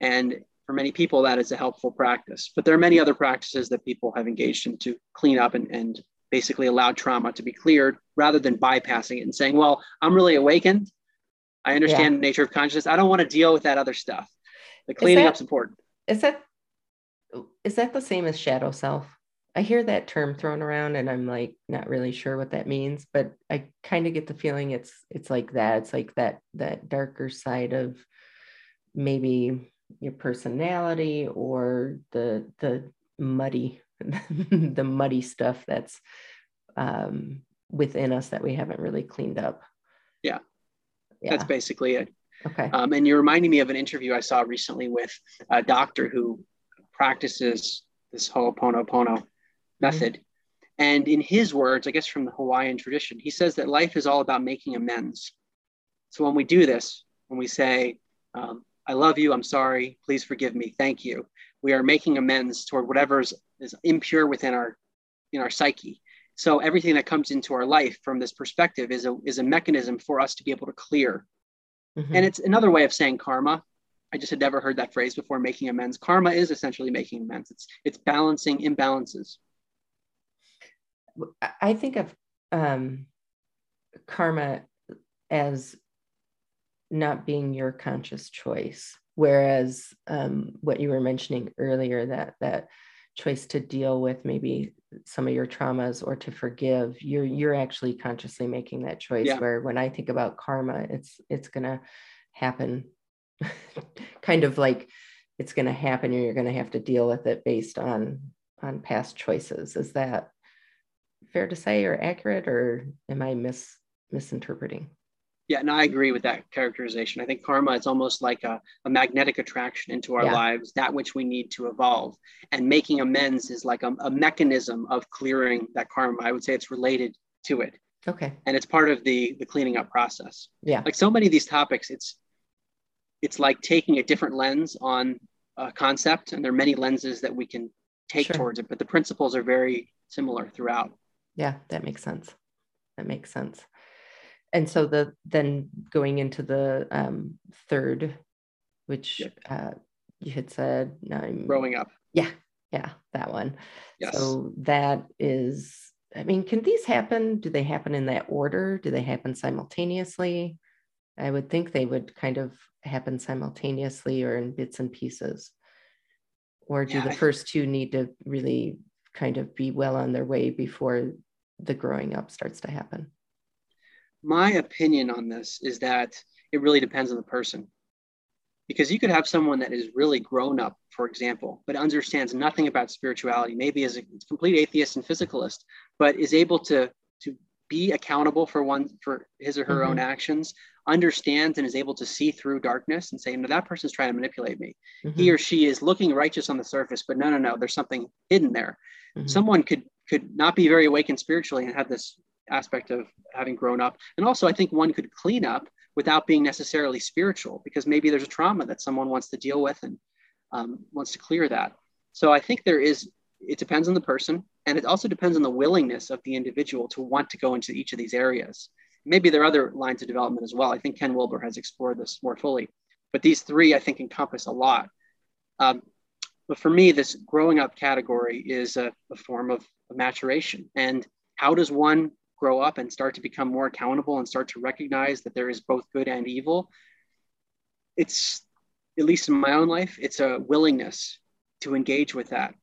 And for many people, that is a helpful practice. But there are many other practices that people have engaged in to clean up and, and basically allow trauma to be cleared rather than bypassing it and saying, well, I'm really awakened. I understand yeah. the nature of consciousness. I don't want to deal with that other stuff. The cleaning is that, up's important. Is that is that the same as shadow self? I hear that term thrown around and I'm like not really sure what that means, but I kind of get the feeling it's it's like that. It's like that that darker side of maybe your personality or the the muddy the muddy stuff that's um, within us that we haven't really cleaned up. Yeah, yeah. that's basically it. Okay. Um, and you're reminding me of an interview I saw recently with a doctor who practices this Ho'oponopono method. Mm-hmm. And in his words, I guess from the Hawaiian tradition, he says that life is all about making amends. So when we do this, when we say, um, I love you, I'm sorry, please forgive me, thank you, we are making amends toward whatever is, impure within our in our psyche. So everything that comes into our life from this perspective is a, is a mechanism for us to be able to clear. Mm-hmm. And it's another way of saying karma. I just had never heard that phrase before, making amends. Karma is essentially making amends. It's it's balancing imbalances. I think of um, karma as not being your conscious choice, whereas um, what you were mentioning earlier that that choice to deal with maybe some of your traumas or to forgive you're you're actually consciously making that choice yeah. where when i think about karma it's it's going to happen kind of like it's going to happen and you're going to have to deal with it based on on past choices is that fair to say or accurate or am i mis misinterpreting? Yeah and i agree with that characterization. I think karma is almost like a, a magnetic attraction into our yeah. lives that which we need to evolve. And making amends is like a, a mechanism of clearing that karma. I would say it's related to it. Okay. And it's part of the the cleaning up process. Yeah. Like so many of these topics it's it's like taking a different lens on a concept and there are many lenses that we can take sure. towards it but the principles are very similar throughout yeah, that makes sense. That makes sense. And so the then going into the um, third, which yep. uh, you had said, I'm growing up. Yeah, yeah, that one. Yes. So that is. I mean, can these happen? Do they happen in that order? Do they happen simultaneously? I would think they would kind of happen simultaneously or in bits and pieces. Or do yeah, the first two need to really kind of be well on their way before the growing up starts to happen? My opinion on this is that it really depends on the person. Because you could have someone that is really grown up, for example, but understands nothing about spirituality, maybe is a complete atheist and physicalist, but is able to, to be accountable for one for his or her mm-hmm. own actions, understands and is able to see through darkness and say, no, that person's trying to manipulate me. Mm-hmm. He or she is looking righteous on the surface, but no, no, no, there's something hidden there. Mm-hmm. Someone could could not be very awakened spiritually and have this aspect of having grown up. And also, I think one could clean up without being necessarily spiritual because maybe there's a trauma that someone wants to deal with and um, wants to clear that. So I think there is, it depends on the person. And it also depends on the willingness of the individual to want to go into each of these areas. Maybe there are other lines of development as well. I think Ken Wilber has explored this more fully. but these three I think encompass a lot. Um, but for me, this growing up category is a, a form of, of maturation. And how does one grow up and start to become more accountable and start to recognize that there is both good and evil? It's, at least in my own life, it's a willingness to engage with that.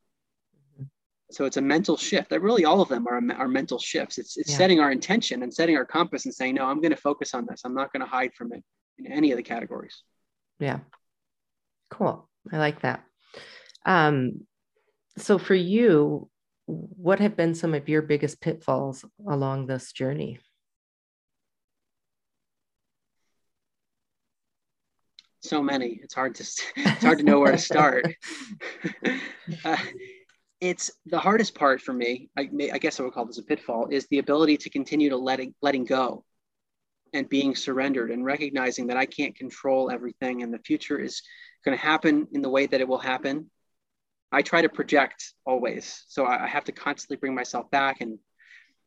So it's a mental shift. That really all of them are, are mental shifts. It's, it's yeah. setting our intention and setting our compass and saying, no, I'm going to focus on this. I'm not going to hide from it in any of the categories. Yeah. Cool. I like that. Um, so for you, what have been some of your biggest pitfalls along this journey? So many. It's hard to it's hard to know where to start. uh, it's the hardest part for me. I, may, I guess I would call this a pitfall. Is the ability to continue to letting letting go, and being surrendered, and recognizing that I can't control everything, and the future is going to happen in the way that it will happen, I try to project always. So I have to constantly bring myself back and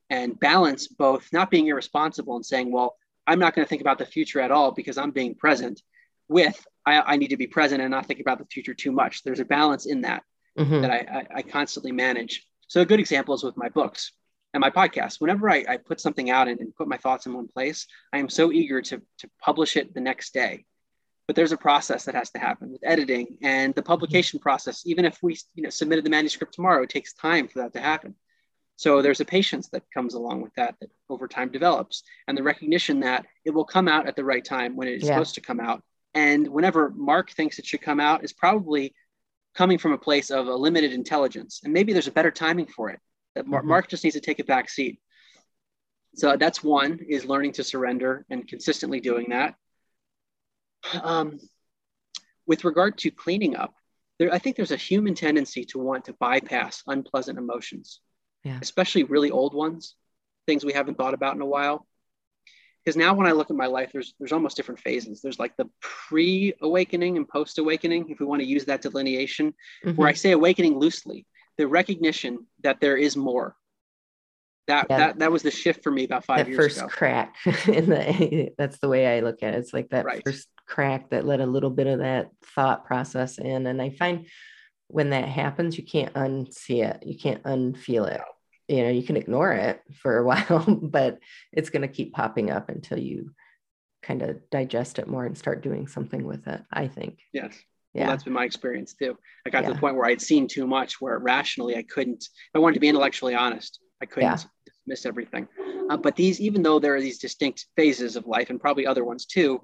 and balance both not being irresponsible and saying, well, I'm not going to think about the future at all because I'm being present with I, I, need to be present and not think about the future too much. There's a balance in that mm-hmm. that I, I, I, constantly manage. So a good example is with my books and my podcast. Whenever I, I put something out and, and put my thoughts in one place, I am so eager to, to publish it the next day but there's a process that has to happen with editing and the publication process. Even if we you know submitted the manuscript tomorrow it takes time for that to happen. So there's a patience that comes along with that that over time develops and the recognition that it will come out at the right time when it is yeah. supposed to come out. And whenever mark thinks it should come out is probably coming from a place of a limited intelligence. And maybe there's a better timing for it that mm-hmm. mark just needs to take a back seat. So that's one is learning to surrender and consistently doing that um, with regard to cleaning up, there, I think there's a human tendency to want to bypass unpleasant emotions, yeah. especially really old ones, things we haven't thought about in a while. Because now when I look at my life, there's there's almost different phases. There's like the pre-awakening and post-awakening, if we want to use that delineation, mm-hmm. where I say awakening loosely, the recognition that there is more, that yeah. that that was the shift for me about five that years first ago. crack in the that's the way I look at it. It's like that right. first crack that let a little bit of that thought process in. And I find when that happens, you can't unsee it, you can't unfeel it. You know, you can ignore it for a while, but it's going to keep popping up until you kind of digest it more and start doing something with it. I think. Yes. Yeah. Well, that's been my experience too. I got yeah. to the point where I'd seen too much, where rationally I couldn't. I wanted to be intellectually honest. I couldn't yeah. dismiss everything. Uh, but these, even though there are these distinct phases of life, and probably other ones too,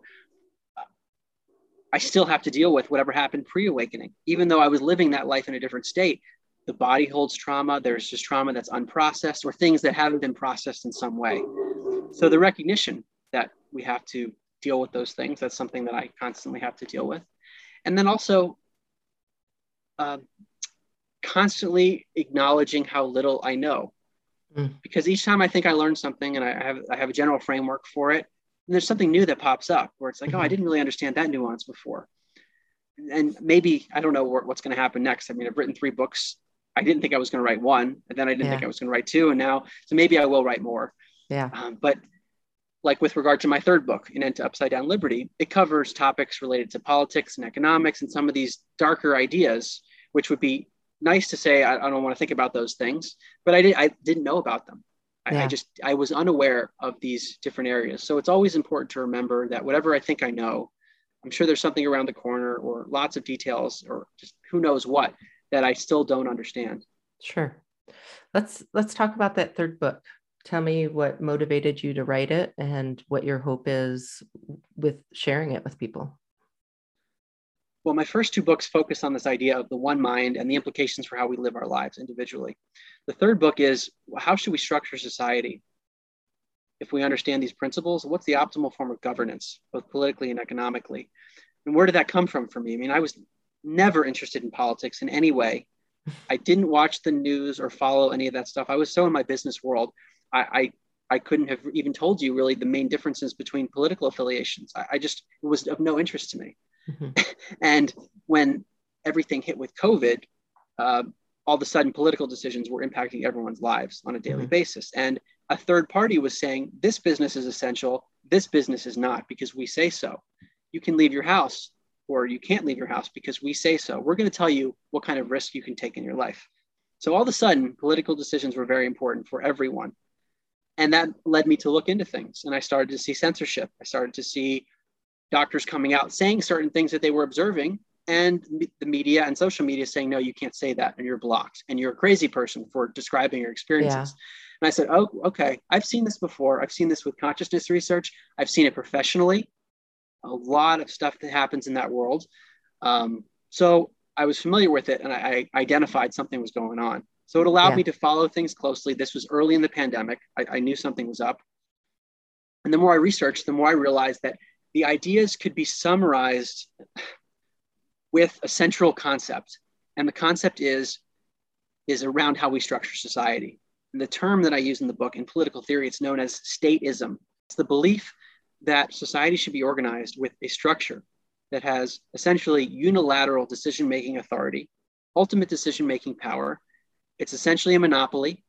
I still have to deal with whatever happened pre awakening. Even though I was living that life in a different state, the body holds trauma. There's just trauma that's unprocessed or things that haven't been processed in some way. So the recognition that we have to deal with those things, that's something that I constantly have to deal with. And then also, uh, constantly acknowledging how little I know. Mm. Because each time I think I learned something and I have, I have a general framework for it, and there's something new that pops up where it's like, mm-hmm. oh, I mm-hmm. didn't really understand that nuance before. And maybe I don't know what's going to happen next. I mean, I've written three books. I didn't think I was going to write one, and then I didn't yeah. think I was going to write two, and now so maybe I will write more. Yeah. Um, but like with regard to my third book, An End to Upside Down Liberty, it covers topics related to politics and economics and some of these darker ideas, which would be nice to say. I, I don't want to think about those things, but I did. I didn't know about them. I, yeah. I just I was unaware of these different areas. So it's always important to remember that whatever I think I know, I'm sure there's something around the corner or lots of details or just who knows what that I still don't understand. Sure. Let's let's talk about that third book. Tell me what motivated you to write it and what your hope is with sharing it with people. Well, my first two books focus on this idea of the one mind and the implications for how we live our lives individually. The third book is how should we structure society? If we understand these principles, what's the optimal form of governance, both politically and economically? And where did that come from for me? I mean, I was never interested in politics in any way. I didn't watch the news or follow any of that stuff. I was so in my business world. I, I, I couldn't have even told you really the main differences between political affiliations. I, I just, it was of no interest to me. Mm-hmm. and when everything hit with COVID, uh, all of a sudden political decisions were impacting everyone's lives on a daily mm-hmm. basis. And a third party was saying, this business is essential, this business is not because we say so. You can leave your house or you can't leave your house because we say so. We're going to tell you what kind of risk you can take in your life. So all of a sudden, political decisions were very important for everyone. And that led me to look into things. And I started to see censorship. I started to see doctors coming out saying certain things that they were observing, and the media and social media saying, no, you can't say that, and you're blocked, and you're a crazy person for describing your experiences. Yeah. And I said, oh, okay, I've seen this before. I've seen this with consciousness research, I've seen it professionally a lot of stuff that happens in that world. Um, so I was familiar with it and I, I, identified something was going on. So it allowed yeah. me to follow things closely. This was early in the pandemic. I, I knew something was up. And the more I researched, the more I realized that the ideas could be summarized with a central concept. And the concept is, is around how we structure society. And the term that I use in the book in political theory, it's known as statism. It's the belief that society should be organized with a structure that has essentially unilateral decision making authority, ultimate decision making power. It's essentially a monopoly.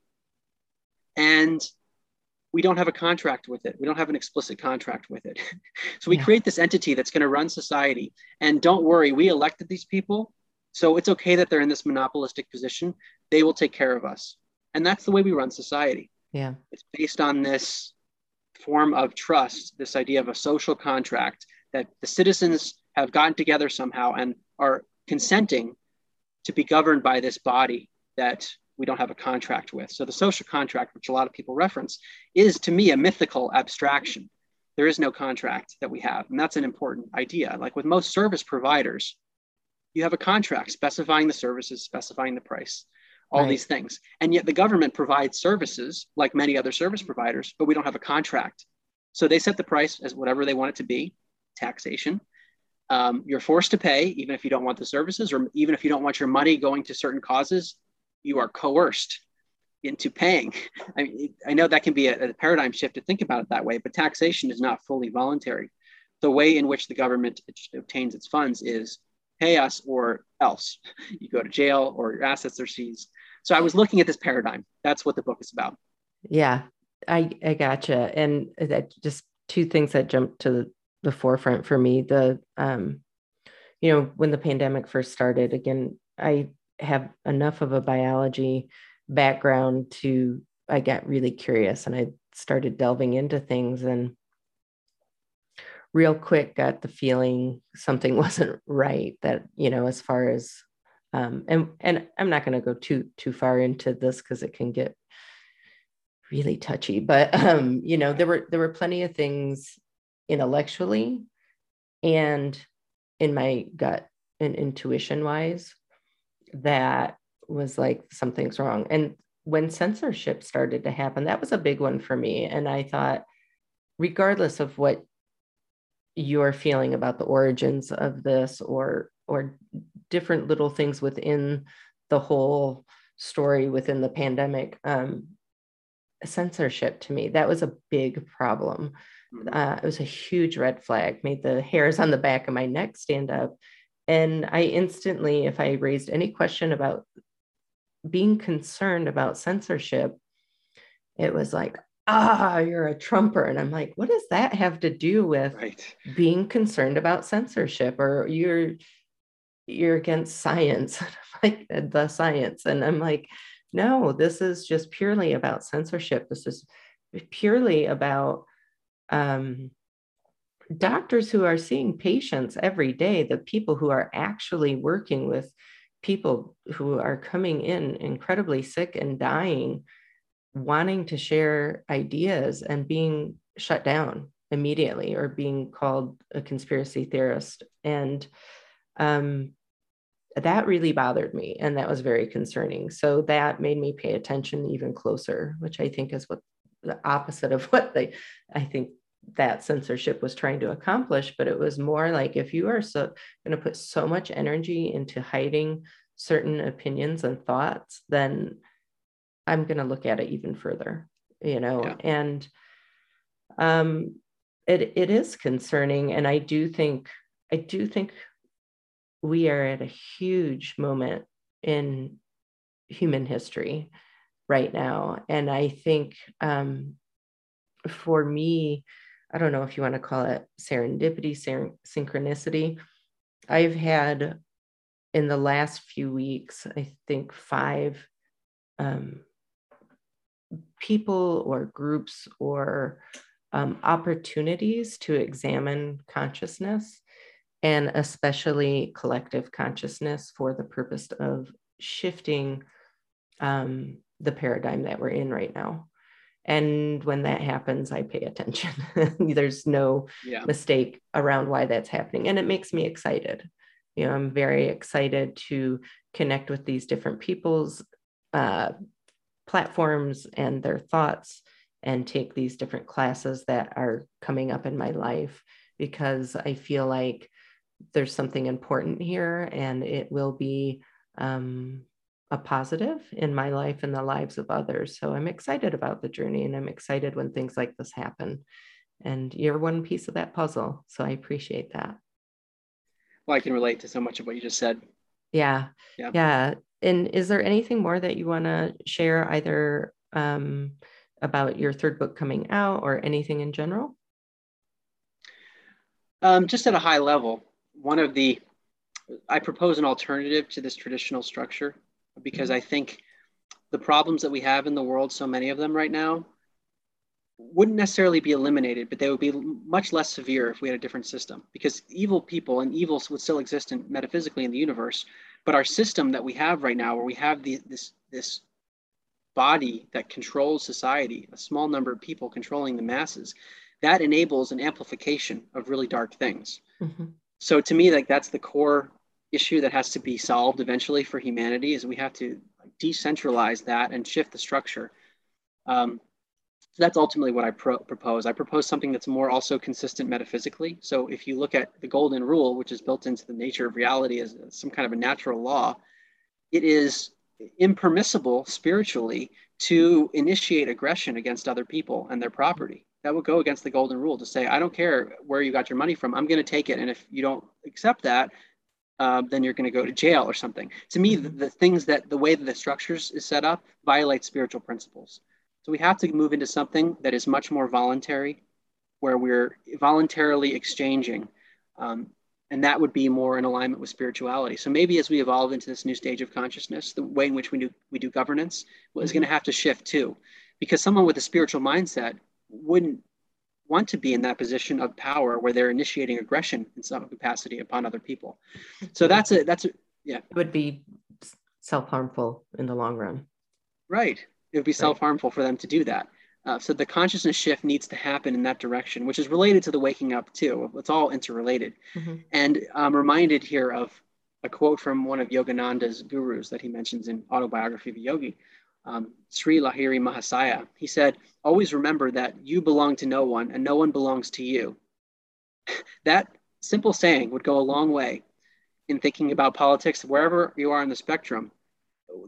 And we don't have a contract with it. We don't have an explicit contract with it. so we yeah. create this entity that's going to run society. And don't worry, we elected these people. So it's okay that they're in this monopolistic position. They will take care of us. And that's the way we run society. Yeah. It's based on this form of trust, this idea of a social contract that the citizens have gotten together somehow and are consenting to be governed by this body that we don't have a contract with. So the social contract, which a lot of people reference, is to me a mythical abstraction. There is no contract that we have. And that's an important idea. Like with most service providers, you have a contract specifying the services, specifying the price all right. these things. And yet the government provides services like many other service providers, but we don't have a contract. So they set the price as whatever they want it to be, taxation. Um, you're forced to pay, even if you don't want the services, or even if you don't want your money going to certain causes, you are coerced into paying. I mean, I know that can be a, a paradigm shift to think about it that way, but taxation is not fully voluntary. The way in which the government obtains its funds is pay us or else. You go to jail or your assets are seized. So I was looking at this paradigm. That's what the book is about. Yeah, I, I gotcha. And that just two things that jumped to the, forefront for me. The, um, you know, when the pandemic first started, again, I have enough of a biology background to, I got really curious and I started delving into things and real quick got the feeling something wasn't right that, you know, as far as um, and and I'm not going to go too too far into this because it can get really touchy. But um, you know, there were there were plenty of things intellectually and in my gut and intuition wise that was like something's wrong. And when censorship started to happen, that was a big one for me. And I thought, regardless of what you're feeling about the origins of this or or different little things within the whole story within the pandemic um, censorship to me that was a big problem mm-hmm. uh, it was a huge red flag made the hairs on the back of my neck stand up and i instantly if i raised any question about being concerned about censorship it was like ah you're a trumper. And i'm like what does that have to do with right. being concerned about censorship or you're you're against science? Like the science. And i'm like no this is just purely about censorship. This is purely about um, doctors who are seeing patients every day the people who are actually working with people who are coming in incredibly sick and dying wanting to share ideas and being shut down immediately or being called a conspiracy theorist. And um, that really bothered me and that was very concerning. So that made me pay attention even closer which i think is what the opposite of what they i think that censorship was trying to accomplish but it was more like if you are so going to put so much energy into hiding certain opinions and thoughts then i'm going to look at it even further you know yeah. and um it it is concerning and i do think i do think we are at a huge moment in human history right now. And I think um, for me, I don't know if you want to call it serendipity, ser- synchronicity. I've had in the last few weeks, I think five um, people or groups or um, opportunities to examine consciousness and especially collective consciousness for the purpose of shifting um, the paradigm that we're in right now. And when that happens, I pay attention. There's no yeah. mistake around why that's happening. And it makes me excited. You know, I'm very excited to connect with these different people's uh, platforms and their thoughts and take these different classes that are coming up in my life because I feel like there's something important here and it will be um, a positive in my life and the lives of others. So I'm excited about the journey and I'm excited when things like this happen. And you're one piece of that puzzle. So I appreciate that. Well, I can relate to so much of what you just said. Yeah. Yeah. yeah. And is there anything more that you want to share either um, about your third book coming out or anything in general? Um, just at a high level, one of the, I propose an alternative to this traditional structure because I think the problems that we have in the world, so many of them right now, wouldn't necessarily be eliminated, but they would be much less severe if we had a different system. Because evil people and evils would still exist in, metaphysically in the universe, but our system that we have right now, where we have the, this this body that controls society, a small number of people controlling the masses, that enables an amplification of really dark things. Mm-hmm. So to me, like that's the core issue that has to be solved eventually for humanity is we have to decentralize that and shift the structure. Um, so that's ultimately what I pro- propose. I propose something that's more also consistent metaphysically. So if you look at the golden rule, which is built into the nature of reality as some kind of a natural law, it is impermissible spiritually to initiate aggression against other people and their property. That would go against the golden rule to say, I don't care where you got your money from, I'm going to take it. And if you don't accept that, uh, then you're going to go to jail or something. To me, the, the, things that the way that the structures is set up violate spiritual principles. So we have to move into something that is much more voluntary, where we're voluntarily exchanging. Um, and that would be more in alignment with spirituality. So maybe as we evolve into this new stage of consciousness, the way in which we do we do governance is going to have to shift too, because someone with a spiritual mindset wouldn't want to be in that position of power where they're initiating aggression in some capacity upon other people. So that's a that's a yeah. It would be self-harmful in the long run. Right. It would be self-harmful for them to do that. Uh, so the consciousness shift needs to happen in that direction, which is related to the waking up too. It's all interrelated. Mm-hmm. And I'm reminded here of a quote from one of Yogananda's gurus that he mentions in Autobiography of a Yogi um, Sri Lahiri Mahasaya. He said, Always remember that you belong to no one and no one belongs to you. that simple saying would go a long way in thinking about politics wherever you are on the spectrum.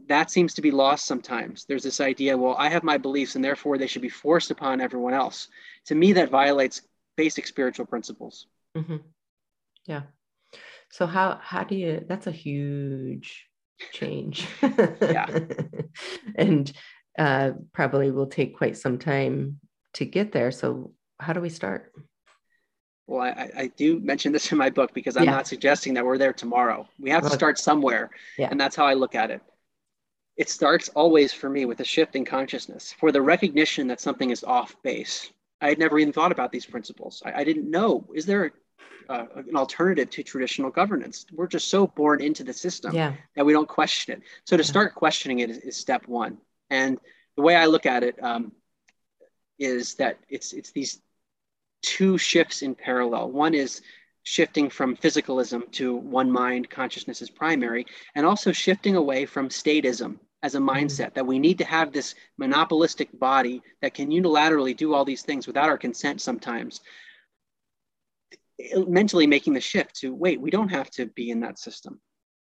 That seems to be lost sometimes. There's this idea, well, I have my beliefs and therefore they should be forced upon everyone else. To me, that violates basic spiritual principles. Mm-hmm. Yeah. So how how do you? That's a huge change. yeah. and uh, probably will take quite some time to get there. So, how do we start? Well, I, I do mention this in my book because I'm yeah. not suggesting that we're there tomorrow. We have to start somewhere. Yeah. And that's how I look at it. It starts always for me with a shift in consciousness, for the recognition that something is off base. I had never even thought about these principles. I, I didn't know. Is there uh, an alternative to traditional governance. We're just so born into the system yeah. that we don't question it. So to yeah. start questioning it is, is, step one. And the way I look at it um, is that it's it's these two shifts in parallel. One is shifting from physicalism to one mind consciousness is primary, and also shifting away from statism as a mm-hmm. mindset that we need to have this monopolistic body that can unilaterally do all these things without our consent sometimes mentally making the shift to wait, we don't have to be in that system.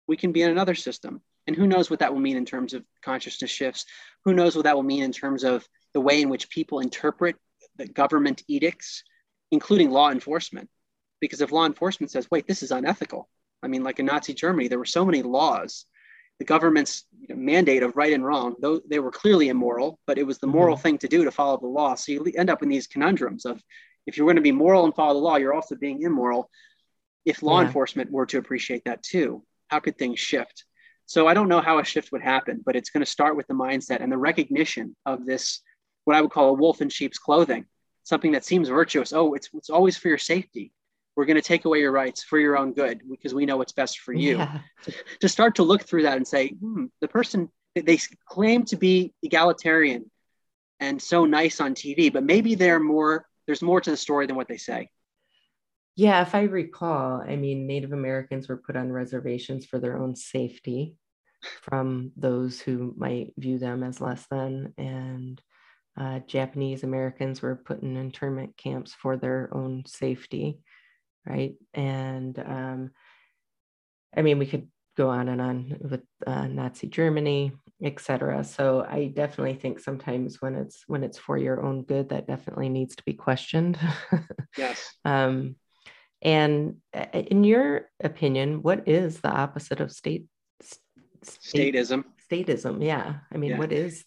We can be in another system. And who knows what that will mean in terms of consciousness shifts? Who knows what that will mean in terms of the way in which people interpret the government edicts, including law enforcement? Because if law enforcement says, wait, this is unethical, I mean, like in Nazi Germany, there were so many laws. The government's you know, mandate of right and wrong, though they were clearly immoral, but it was the moral mm-hmm. thing to do to follow the law. So you end up in these conundrums of if you're going to be moral and follow the law, you're also being immoral. if law Yeah. enforcement were to appreciate that too, how could things shift? So I don't know how a shift would happen, but it's going to start with the mindset and the recognition of this, what I would call a wolf in sheep's clothing, something that seems virtuous. Oh, it's, it's always for your safety. We're going to take away your rights for your own good because we know what's best for you. Yeah. To start to look through that and say, hmm, the person, they claim to be egalitarian and so nice on TV, but maybe they're more, there's more to the story than what they say. Yeah, if I recall, I mean, Native Americans were put on reservations for their own safety from those who might view them as less than, and uh, Japanese Americans were put in internment camps for their own safety, right? And um, I mean, we could go on and on with uh, Nazi Germany, etc. So I definitely think sometimes when it's when it's for your own good, that definitely needs to be questioned. Yes. um, and in your opinion, what is the opposite of state, state Statism. statism? Yeah. I mean, Yeah. what is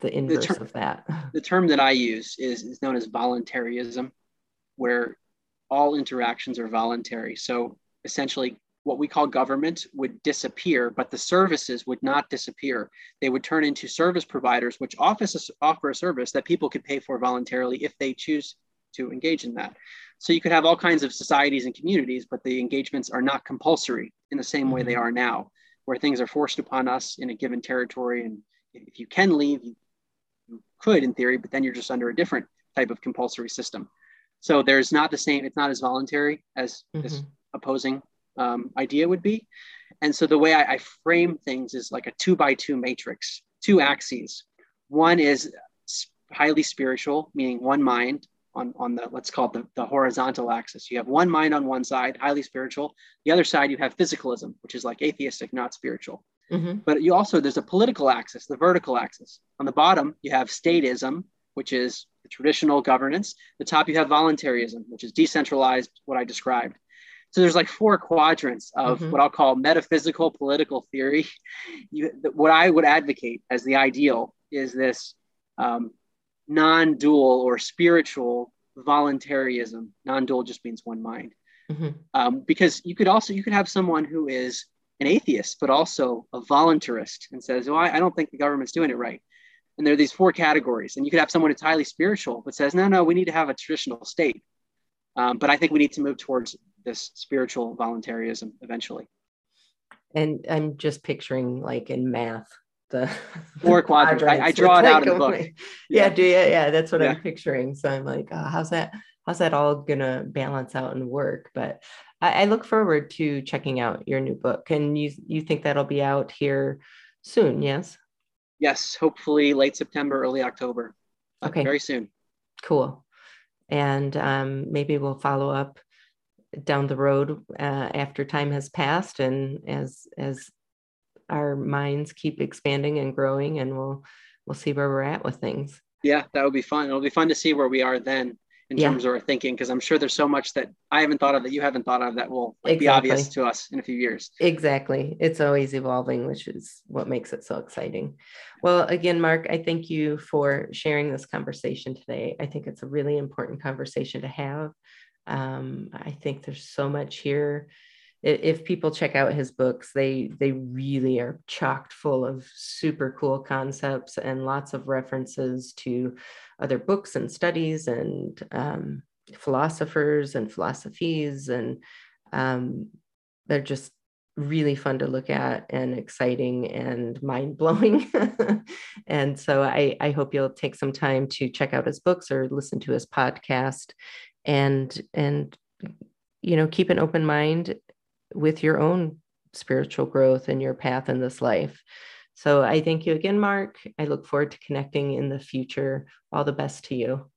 the inverse ter- of that? the term that I use is, is known as voluntarism, where all interactions are voluntary. So essentially, what we call government would disappear, but the services would not disappear. They would turn into service providers, which offices offer a service that people could pay for voluntarily if they choose to engage in that. So you could have all kinds of societies and communities, but the engagements are not compulsory in the same way they are now, where things are forced upon us in a given territory. And if you can leave, you you could in theory, but then you're just under a different type of compulsory system. So there's not the same, it's not as voluntary as this Mhm. opposing um, idea would be. And so the way I, I frame things is like a two by two matrix, two axes. One is highly spiritual, meaning one mind on, on the, let's call it the, the horizontal axis. You have one mind on one side, highly spiritual. The other side, you have physicalism, which is like atheistic, not spiritual. Mhm. But you also, there's a political axis, the vertical axis. On the bottom, you have statism, which is the traditional governance. The top, you have voluntarism, which is decentralized, what I described. So there's like four quadrants of Mhm. what I'll call metaphysical political theory. You, what I would advocate as the ideal is this um, non-dual or spiritual voluntarism. Non-dual just means one mind Mhm. um, because you could also you could have someone who is an atheist but also a voluntarist and says well I, I don't think the government's doing it right and there are these four categories and you could have someone who's highly spiritual but says no no we need to have a traditional state um, but i think we need to move towards this spiritual voluntarism eventually And I'm just picturing like in math, the Four quadrants. I- I draw it out like, in the book. my- Yeah, do you? Yeah, that's what Yeah. I'm picturing. So I'm like, oh, how's that? How's that all gonna balance out and work? But I, I look forward to checking out your new book. And you you think that'll be out here soon? Yes. yes hopefully late september early october Okay. very soon Cool. And um, maybe we'll follow up down the road uh, after time has passed and as as our minds keep expanding and growing and we'll we'll see where we're at with things. yeah that would be fun it'll be fun to see where we are then in Yeah. terms of our thinking because i'm sure there's so much that i haven't thought of that you haven't thought of that will like, be obvious to us in a few years Exactly. It's always evolving, which is what makes it so exciting. Well, again, Mark, I thank you for sharing this conversation today. I think it's a really important conversation to have. Um, I think there's so much here. If people check out his books, they they really are chocked full of super cool concepts and lots of references to other books and studies and um, philosophers and philosophies and um, they're just really fun to look at and exciting and mind blowing. and so I, I hope you'll take some time to check out his books or listen to his podcast and and you know keep an open mind with your own spiritual growth and your path in this life. So I thank you again, Mark. I look forward to connecting in the future. All the best to you.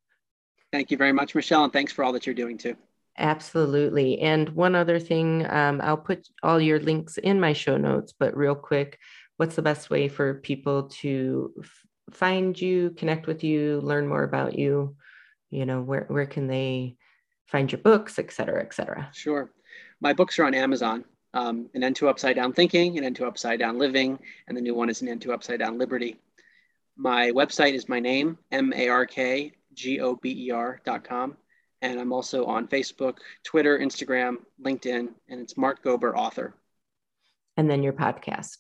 thank you very much michelle and thanks for all that you're doing too Absolutely. And one other thing, um, I'll put all your links in my show notes, but real quick, what's the best way for people to f- find you, connect with you, learn more about you? You know, where, where can they find your books, et cetera, et cetera? Sure. My books are on Amazon. Um, an End to Upside Down Thinking, an End to Upside Down Living, and the new one is an End to Upside Down Liberty. My website is my name, M A R K G O B E R dot com. And I'm also on Facebook, Twitter, Instagram, LinkedIn, and it's Mark Gober, author. And then your podcast.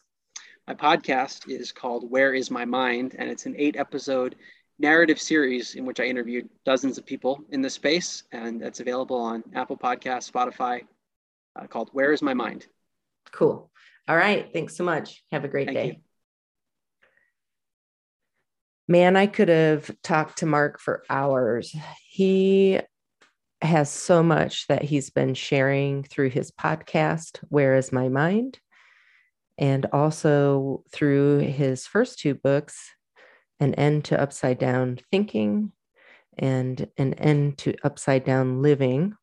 My podcast is called Where Is My Mind? And it's an eight episode narrative series in which I interviewed dozens of people in this space. And that's available on Apple Podcasts, Spotify, uh, called Where Is My Mind? Cool. All right. Thanks so much. Have a great Thank day. You. Man, I could have talked to Mark for hours. He has so much that he's been sharing through his podcast, Where is My Mind? And also through his first two books, An End to Upside Down Thinking and An End to Upside Down Living.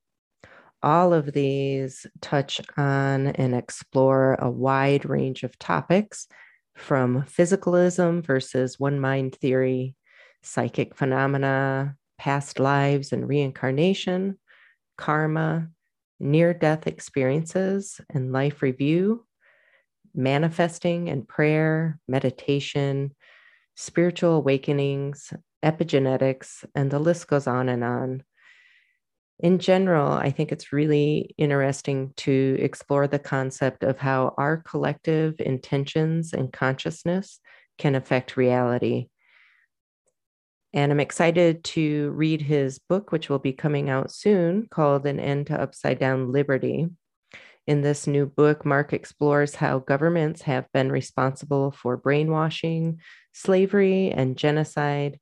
All of these touch on and explore a wide range of topics from physicalism versus one mind theory, psychic phenomena, past lives and reincarnation, karma, near death experiences and life review, manifesting and prayer, meditation, spiritual awakenings, epigenetics, and the list goes on and on in general, I think it's really interesting to explore the concept of how our collective intentions and consciousness can affect reality. And I'm excited to read his book, which will be coming out soon, called An End to Upside Down Liberty. In this new book, Mark explores how governments have been responsible for brainwashing, slavery, and genocide,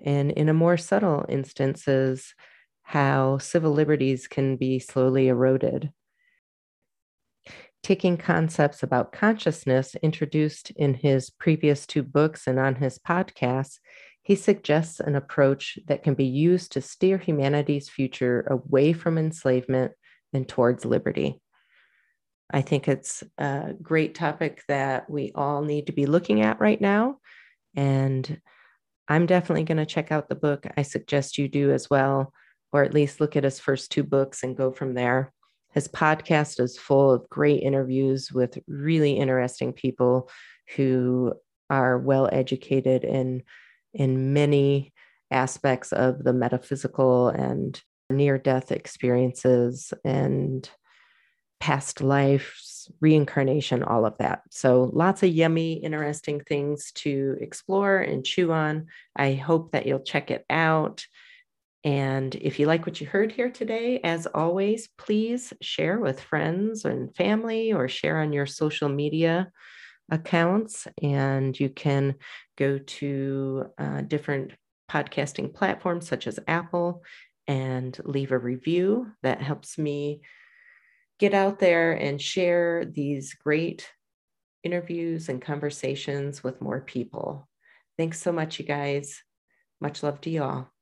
and in a more subtle instances, how civil liberties can be slowly eroded. Taking concepts about consciousness introduced in his previous two books and on his podcast, he suggests an approach that can be used to steer humanity's future away from enslavement and towards liberty. I think it's a great topic that we all need to be looking at right now. And I'm definitely going to check out the book. I suggest you do as well or at least look at his first two books and go from there. His podcast is full of great interviews with really interesting people who are well educated in in many aspects of the metaphysical and near death experiences and past lives, reincarnation, all of that. So, lots of yummy, interesting things to explore and chew on. I hope that you'll check it out. And if you like what you heard here today, as always, please share with friends and family or share on your social media accounts. And you can go to uh, different podcasting platforms such as Apple and leave a review. That helps me get out there and share these great interviews and conversations with more people. Thanks so much, you guys. Much love to you all.